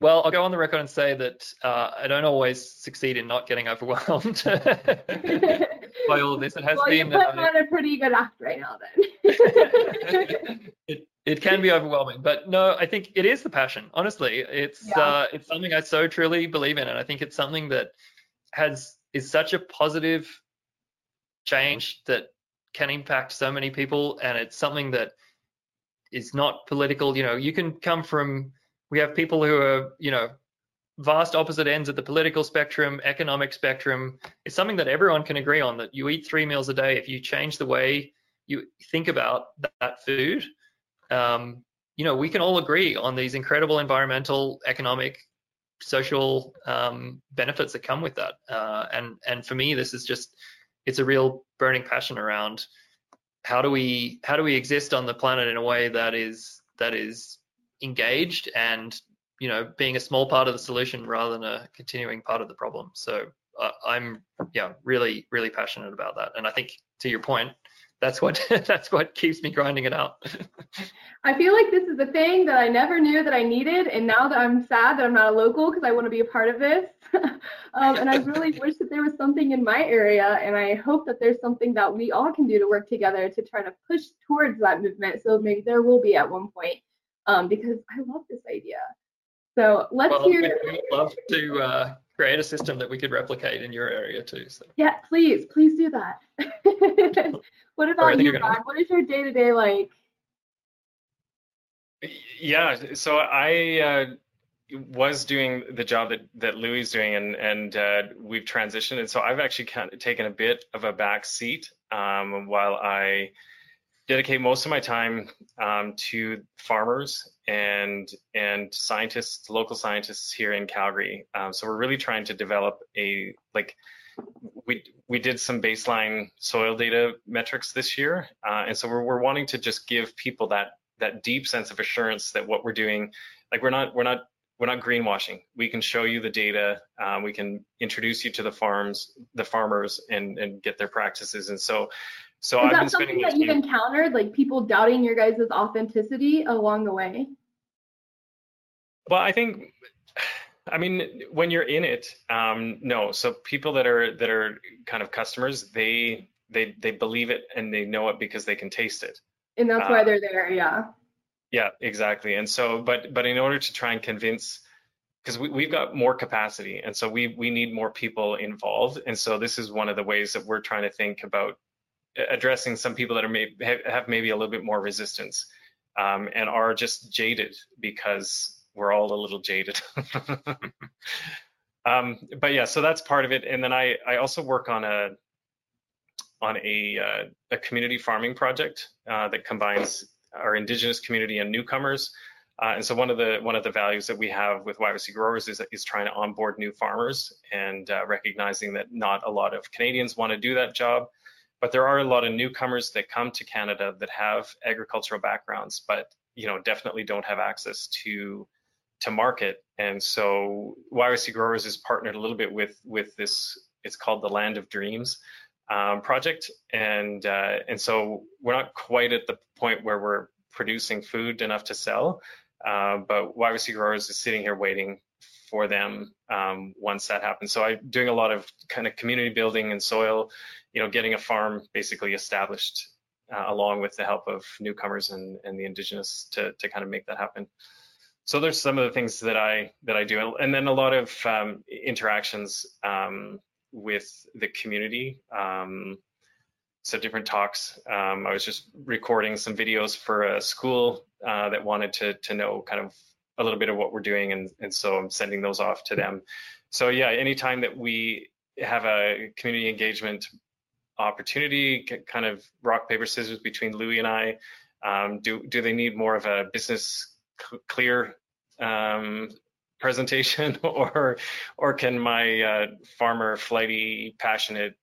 Well, I'll go on the record and say that uh, I don't always succeed in not getting (laughs) overwhelmed by all of this. It has well, been. You're putting on a pretty good act right now, then. it, it can be overwhelming but no i think it is the passion honestly. It's yeah. uh, it's something i so truly believe in and i think it's something that has is such a positive change that can impact so many people and it's something that is not political. You know you can come from we have people who are you know vast opposite ends of the political spectrum economic spectrum. It's something that everyone can agree on that you eat three meals a day. If you change the way you think about that food um, you know we can all agree on these incredible environmental economic social um, benefits that come with that. Uh, and and for me this is just it's a real burning passion around how do we how do we exist on the planet in a way that is that is engaged and you know being a small part of the solution rather than a continuing part of the problem. So uh, i'm yeah really really passionate about that. And i think to your point that's what (laughs) that's what keeps me grinding it out. (laughs) I feel like this is a thing that I never knew that I needed, and now that I'm sad that I'm not a local because I want to be a part of this. (laughs) um, and I really wish that there was something in my area, and I hope that there's something that we all can do to work together to try to push towards that movement. So maybe there will be at one point, um, because I love this idea. So let's well, hear. We'd love to uh, create a system that we could replicate in your area too. So. Yeah, please, please do that. (laughs) what about you, Rod? What is your day to day like? Yeah, so I uh, was doing the job that that Louis is doing, and and uh, we've transitioned, and so I've actually kind of taken a bit of a back seat um, while I dedicate most of my time um, to farmers and and scientists, local scientists here in Calgary. Um, so we're really trying to develop a like we we did some baseline soil data metrics this year, uh, and so we're we're wanting to just give people that that deep sense of assurance that what we're doing, like we're not we're not we're not greenwashing. We can show you the data. Um, we can introduce you to the farms, the farmers, and and get their practices. And so so Is I've that something that you've encountered, like people doubting your guys' authenticity along the way? Well, I think, I mean, when you're in it, um, no. So people that are that are kind of customers, they they they believe it and they know it because they can taste it. And that's why they're there, yeah. Yeah, exactly. And so, but but in order to try and convince because we, we've got more capacity and so we we need more people involved and so this is one of the ways that we're trying to think about addressing some people that are may, have maybe a little bit more resistance um, and are just jaded because we're all a little jaded. (laughs) um, but yeah, so that's part of it. And then I, I also work on a on a, uh, a community farming project uh, that combines our indigenous community and newcomers. Uh, and so one of the one of the values that we have with YYC growers is is trying to onboard new farmers and uh, recognizing that not a lot of Canadians want to do that job. But there are a lot of newcomers that come to Canada that have agricultural backgrounds, but you know definitely don't have access to to market. And so YYC Growers is partnered a little bit with with this. It's called the Land of Dreams um, project, and uh, and so we're not quite at the point where we're producing food enough to sell, uh, but YYC Growers is sitting here waiting for them um, once that happens. So I'm doing a lot of kind of community building and soil, you know, getting a farm basically established uh, along with the help of newcomers and, and the indigenous to, to kind of make that happen. So there's some of the things that I that I do, and then a lot of um, interactions um, with the community. Um, so different talks. Um, I was just recording some videos for a school uh, that wanted to to know kind of a little bit of what we're doing, and and so I'm sending those off to them. So yeah, anytime that we have a community engagement opportunity, kind of rock paper scissors between Louis and I, um, do do they need more of a business clear um, presentation, (laughs) or or can my uh, farmer, flighty, passionate,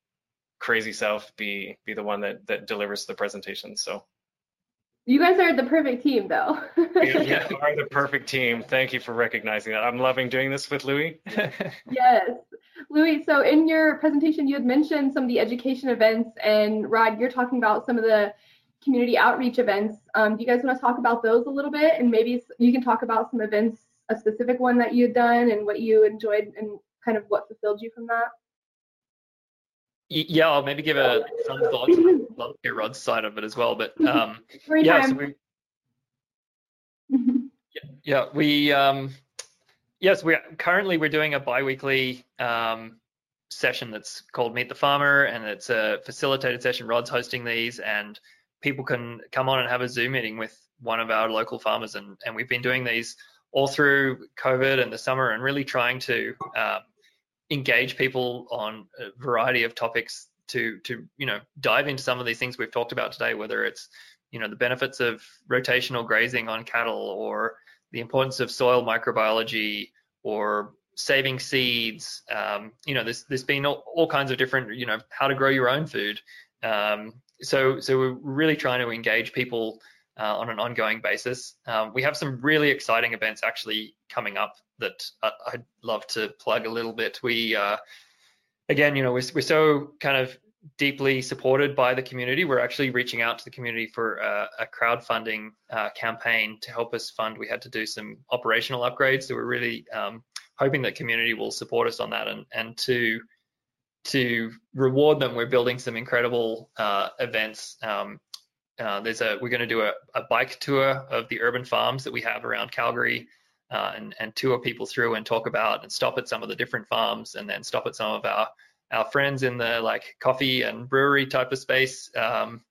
crazy self be be the one that that delivers the presentation? So. You guys are the perfect team, though. you (laughs) are the perfect team. Thank you for recognizing that. I'm loving doing this with Louis. (laughs) yes. Louis, so in your presentation, you had mentioned some of the education events, and Rod, you're talking about some of the community outreach events. Um, do you guys want to talk about those a little bit? And maybe you can talk about some events, a specific one that you had done, and what you enjoyed, and kind of what fulfilled you from that? Yeah, I'll maybe give a some thoughts on (laughs) Rod's side of it as well. But um, yeah, so we, yeah, yeah, we um, yes, we currently we're doing a biweekly um, session that's called Meet the Farmer, and it's a facilitated session. Rod's hosting these, and people can come on and have a Zoom meeting with one of our local farmers, and and we've been doing these all through COVID and the summer, and really trying to um, engage people on a variety of topics to to you know dive into some of these things we've talked about today, whether it's you know the benefits of rotational grazing on cattle or the importance of soil microbiology or saving seeds. Um, you know, there's there's been all, all, kinds of different you know how to grow your own food. Um, so so we're really trying to engage people uh, on an ongoing basis. Um, we have some really exciting events actually coming up that I, would love to plug a little bit. We uh, again, you know, we're, we're so kind of deeply supported by the community. We're actually reaching out to the community for a, a crowdfunding uh, campaign to help us fund. We had to do some operational upgrades, so we're really um, hoping that community will support us on that. And and to to reward them, we're building some incredible uh, events. Um, uh, there's a we're going to do a, a, bike tour of the urban farms that we have around Calgary. Uh, and, and tour people through and talk about and stop at some of the different farms and then stop at some of our our friends in the like coffee and brewery type of space. Um,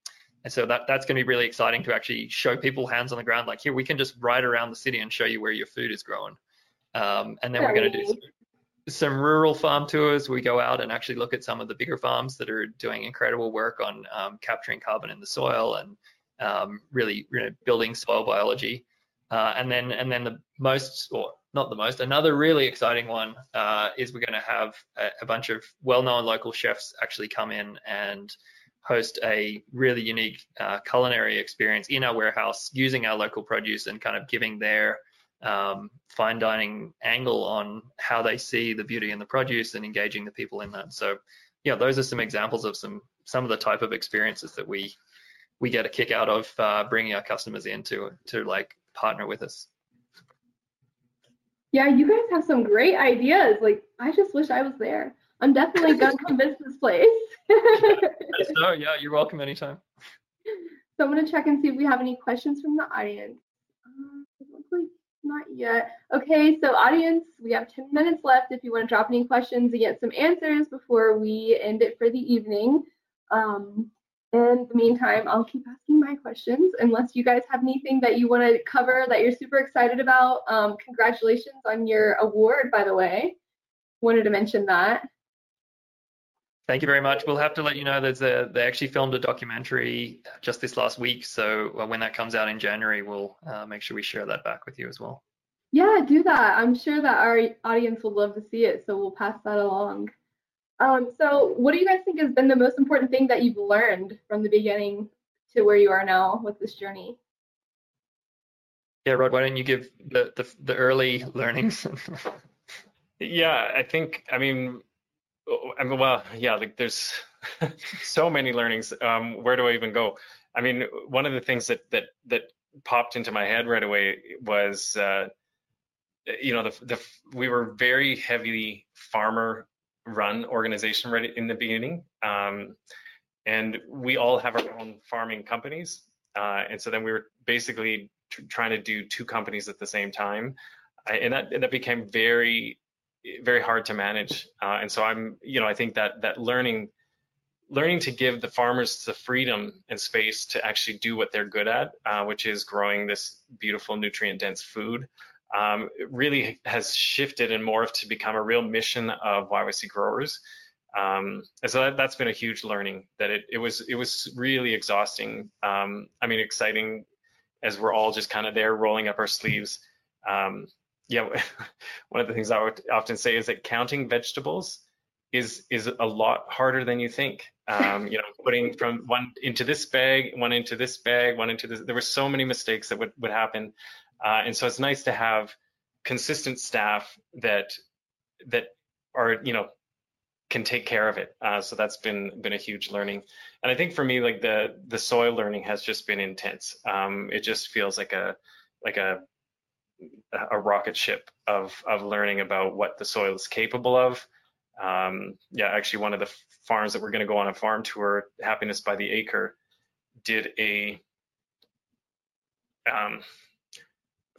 and so that that's going to be really exciting to actually show people hands on the ground. Like here, we can just ride around the city and show you where your food is growing. Um, and then we're going to do some, some, rural farm tours. We go out and actually look at some of the bigger farms that are doing incredible work on um, capturing carbon in the soil and um, really you know, building soil biology. Uh, and then and then the most or not the most. Another really exciting one uh, is we're going to have a, a, bunch of well-known local chefs actually come in and host a really unique uh, culinary experience in our warehouse using our local produce and kind of giving their um, fine dining angle on how they see the beauty in the produce and engaging the people in that. So, yeah, those are some examples of some some of the type of experiences that we we get a kick out of uh, bringing our customers in to to like partner with us. Yeah, you guys have some great ideas. Like, I just wish I was there. I'm definitely gonna come visit this place. so yeah, you're welcome anytime. So I'm gonna check and see if we have any questions from the audience. Uh, not yet. Okay, so audience, we have 10 minutes left if you want to drop any questions and get some answers before we end it for the evening. Um, in the meantime, I'll keep asking my questions unless you guys have anything that you want to cover that you're super excited about. Um, congratulations on your award, by the way. Wanted to mention that. Thank you very much. We'll have to let you know there's a they actually filmed a documentary just this last week. So uh, when that comes out in January, we'll uh, make sure we share that back with you as well. Yeah, do that. I'm sure that our audience will love to see it. So we'll pass that along. Um, so what do you guys think has been the most important thing that you've learned from the beginning to where you are now with this journey? Yeah, Rod, why don't you give the, the, the early learnings? (laughs) yeah, I think, I mean, I mean, well, yeah, like there's (laughs) so many learnings. Um, where do I even go? I mean, one of the things that that that popped into my head right away was, uh, you know, the the we were very heavily farmer run organization right in the beginning. Um, and we all have our own farming companies. Uh, and so then we were basically trying to do two companies at the same time. Uh, and that, and that became very, very hard to manage. Uh, and so I'm, you know, I think that, that learning, learning to give the farmers the freedom and space to actually do what they're good at, uh, which is growing this beautiful nutrient dense food um, really has shifted and morphed to become a real mission of YYC growers. Um, and so that, has been a huge learning that it, it was it was really exhausting. Um, I mean, exciting as we're all just kind of there rolling up our sleeves. Um, yeah, (laughs) one of the things I would often say is that counting vegetables is is a lot harder than you think. Um, you know, putting from one into this bag, one into this bag, one into this. There were so many mistakes that would would happen. Uh, and so it's nice to have consistent staff that that are you know can take care of it. Uh, so that's been been a huge learning. And I think for me, like the the soil learning has just been intense. Um, it just feels like a like a a rocket ship of of learning about what the soil is capable of. Um, yeah, actually, one of the farms that we're going to go on a farm tour, Happiness by the Acre, did a um,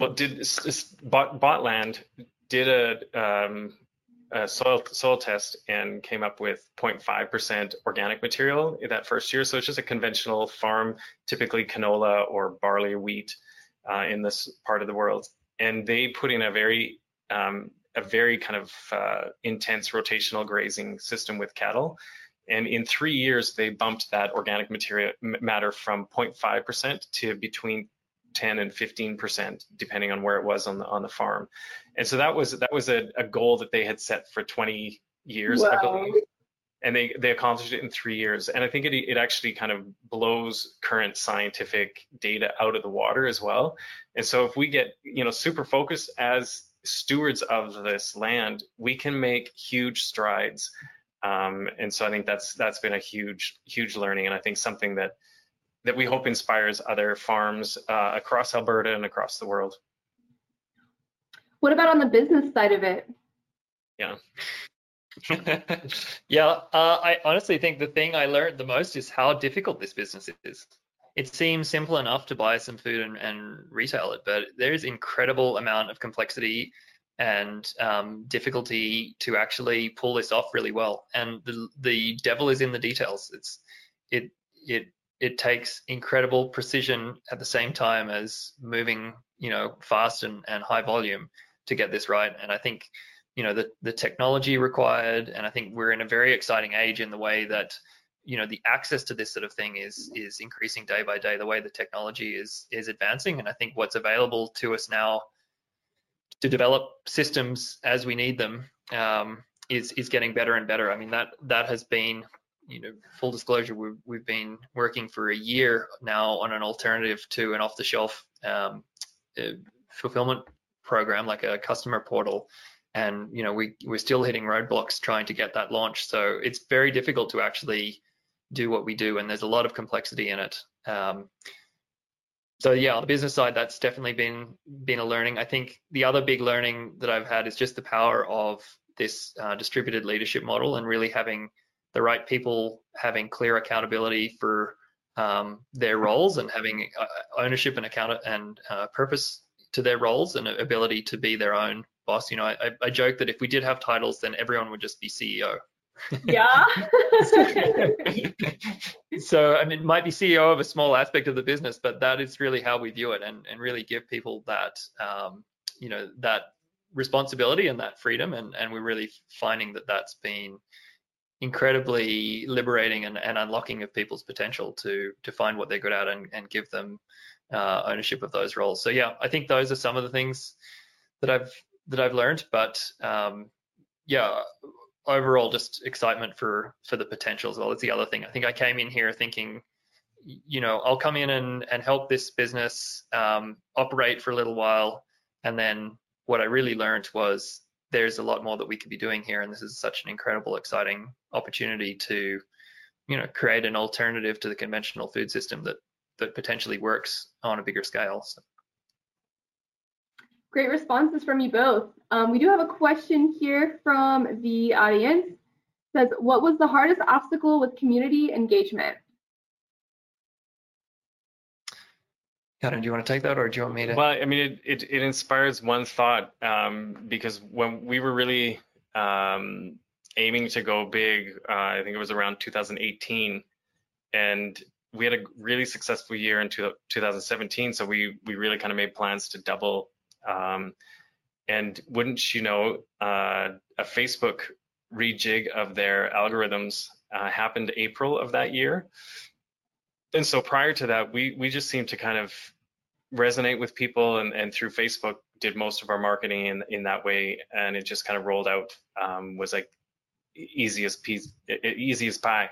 well, did bought, bought land, did a, um, a soil soil test, and came up with 0.5% organic material in that first year. So it's just a conventional farm, typically canola or barley wheat uh, in this part of the world, and they put in a very um, a very kind of uh, intense rotational grazing system with cattle. And in three years, they bumped that organic material matter from 0.5% to between 10 and 15 percent, depending on where it was on the on the farm. And so that was that was a, a goal that they had set for 20 years, wow. I believe. And they they accomplished it in three years. And I think it it actually kind of blows current scientific data out of the water as well. And so if we get you know super focused as stewards of this land, we can make huge strides. Um, and so I think that's that's been a huge huge learning, and I think something that that we hope inspires other farms uh, across Alberta and across the world. What about on the business side of it? Yeah. (laughs) yeah, uh, I honestly think the thing I learned the most is how difficult this business is. It seems simple enough to buy some food and, and retail it, but there's incredible amount of complexity and um, difficulty to actually pull this off really well. And the the devil is in the details. It's it it it takes incredible precision at the same time as moving, you know, fast and, and high volume to get this right. And I think, you know, the, the technology required, and I think we're in a very exciting age in the way that, you know, the access to this sort of thing is is increasing day by day. The way the technology is is advancing, and I think what's available to us now to develop systems as we need them um, is is getting better and better. I mean that that has been you know, full disclosure, we've, we've been working for a year now on an alternative to an off-the-shelf um, uh, fulfillment program, like a customer portal. And you know, we we're still hitting roadblocks trying to get that launched. So it's very difficult to actually do what we do, and there's a lot of complexity in it. Um, so yeah, on the business side, that's definitely been been a learning. I think the other big learning that I've had is just the power of this uh, distributed leadership model and really having the right people having clear accountability for um, their roles and having uh, ownership and account and uh, purpose to their roles and ability to be their own boss. You know, I, I joke that if we did have titles, then everyone would just be CEO. Yeah. (laughs) (laughs) so I mean, it might be CEO of a small aspect of the business, but that is really how we view it, and and really give people that um, you know that responsibility and that freedom, and and we're really finding that that's been incredibly liberating and, and unlocking of people's potential to to find what they're good at and, and give them uh, ownership of those roles. So yeah, I think those are some of the things that I've that I've learned. But um, yeah, overall, just excitement for for the potential as well. It's the other thing. I think I came in here thinking, you know, I'll come in and and help this business um, operate for a little while, and then what I really learned was there's a lot more that we could be doing here, and this is such an incredible, exciting opportunity to, you know, create an alternative to the conventional food system that that potentially works on a bigger scale. So. Great responses from you both. Um, we do have a question here from the audience. It says, what was the hardest obstacle with community engagement? Karen, do you want to take that or do you want me to? Well, I mean, it, it, it inspires one thought um, because when we were really um, aiming to go big, uh, I think it was around 2018, and we had a really successful year in 2017. So we we really kind of made plans to double. Um, and wouldn't you know, uh, a Facebook rejig of their algorithms uh, happened April of that year and so prior to that, we we just seemed to kind of resonate with people, and and through Facebook did most of our marketing in in that way, and it just kind of rolled out. Um, was like easiest piece, easiest pie.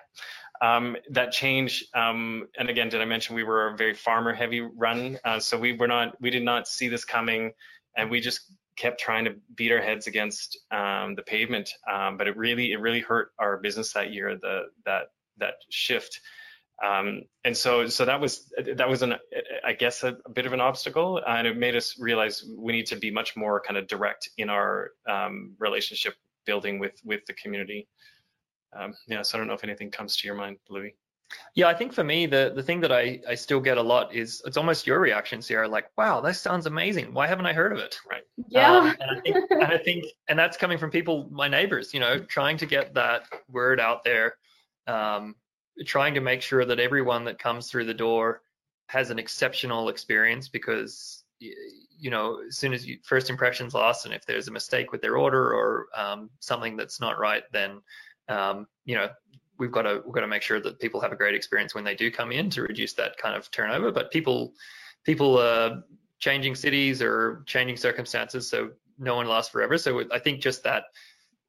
Um, that change, um, and again, did I mention we were a very farmer heavy run? Uh, so we were not, we did not see this coming, and we just kept trying to beat our heads against um, the pavement. Um, but it really, it really hurt our business that year. The that that shift. Um, and so, so that was that was an, I guess, a, a, bit of an obstacle, and it made us realize we need to be much more kind of direct in our um, relationship building with with the community. Um, yeah, so I don't know if anything comes to your mind, Louis. Yeah, I think for me, the the thing that I, I still get a lot is it's almost your reaction, Sierra. Like, wow, that sounds amazing. Why haven't I heard of it? Right. Yeah. Um, and, I think, and I think, and that's coming from people, my neighbors. You know, trying to get that word out there, um, trying to make sure that everyone that comes through the door has an exceptional experience because you know as soon as you first impressions last and if there's a mistake with their order or um, something that's not right then um, you know we've got to we've got to make sure that people have a great experience when they do come in to reduce that kind of turnover. But people people uh, changing cities or changing circumstances, so no one lasts forever. So I think just that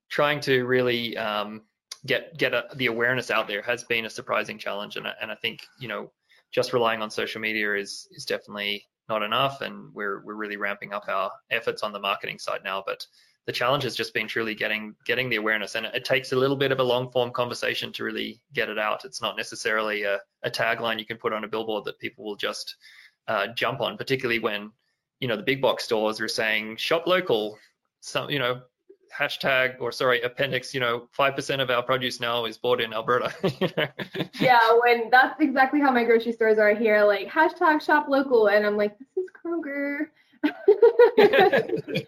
trying to really um, get get a, the awareness out there has been a surprising challenge, and and I think you know just relying on social media is is definitely not enough, and we're we're really ramping up our efforts on the marketing side now, but the challenge has just been truly getting getting the awareness. And it takes a little bit of a long form conversation to really get it out. It's not necessarily a, a tagline you can put on a billboard that people will just uh, jump on particularly when you know the big box stores are saying shop local. Some you know hashtag or sorry appendix you know 5% of our produce now is bought in alberta (laughs) yeah when that's exactly how my grocery stores are here like hashtag shop local and i'm like this is kroger (laughs) yeah.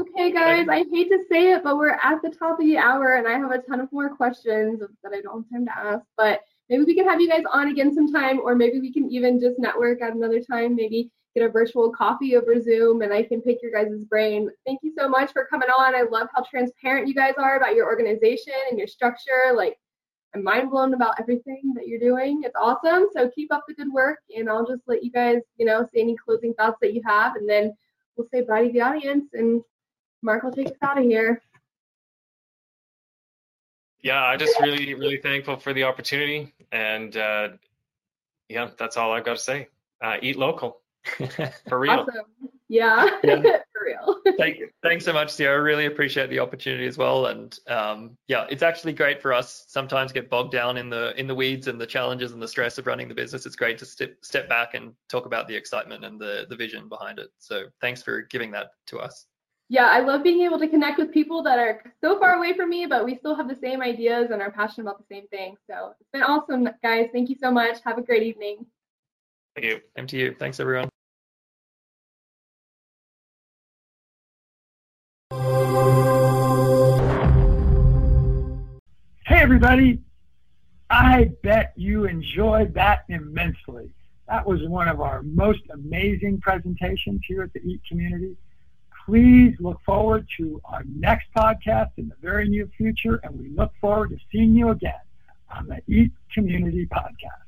Okay, guys, I hate to say it, but we're at the top of the hour and I have a ton of more questions that I don't have time to ask. But maybe we can have you guys on again sometime, or maybe we can even just network at another time, maybe get a virtual coffee over Zoom and I can pick your guys' brain. Thank you so much for coming on. I love how transparent you guys are about your organization and your structure. Like, I'm mind blown about everything that you're doing. It's awesome. So keep up the good work, and I'll just let you guys, you know, say any closing thoughts that you have, and then we'll say bye to the audience, and Mark will take us out of here. Yeah, I'm just really, really thankful for the opportunity, and uh, yeah, that's all I've got to say. Uh, eat local, for (laughs) real. Awesome. Yeah, yeah. (laughs) for real. Thank, thanks so much, Sierra. I really appreciate the opportunity as well. And um, yeah, it's actually great for us sometimes get bogged down in the in the weeds and the challenges and the stress of running the business. It's great to step step back and talk about the excitement and the the vision behind it. So thanks for giving that to us. Yeah, I love being able to connect with people that are so far away from me, but we still have the same ideas and are passionate about the same thing. So it's been awesome, guys. Thank you so much. Have a great evening. Thank you. Same to you. Thanks, everyone. Hey, everybody. I bet you enjoyed that immensely. That was one of our most amazing presentations here at the EAT community. Please look forward to our next podcast in the very near future, and we look forward to seeing you again on the EAT Community Podcast.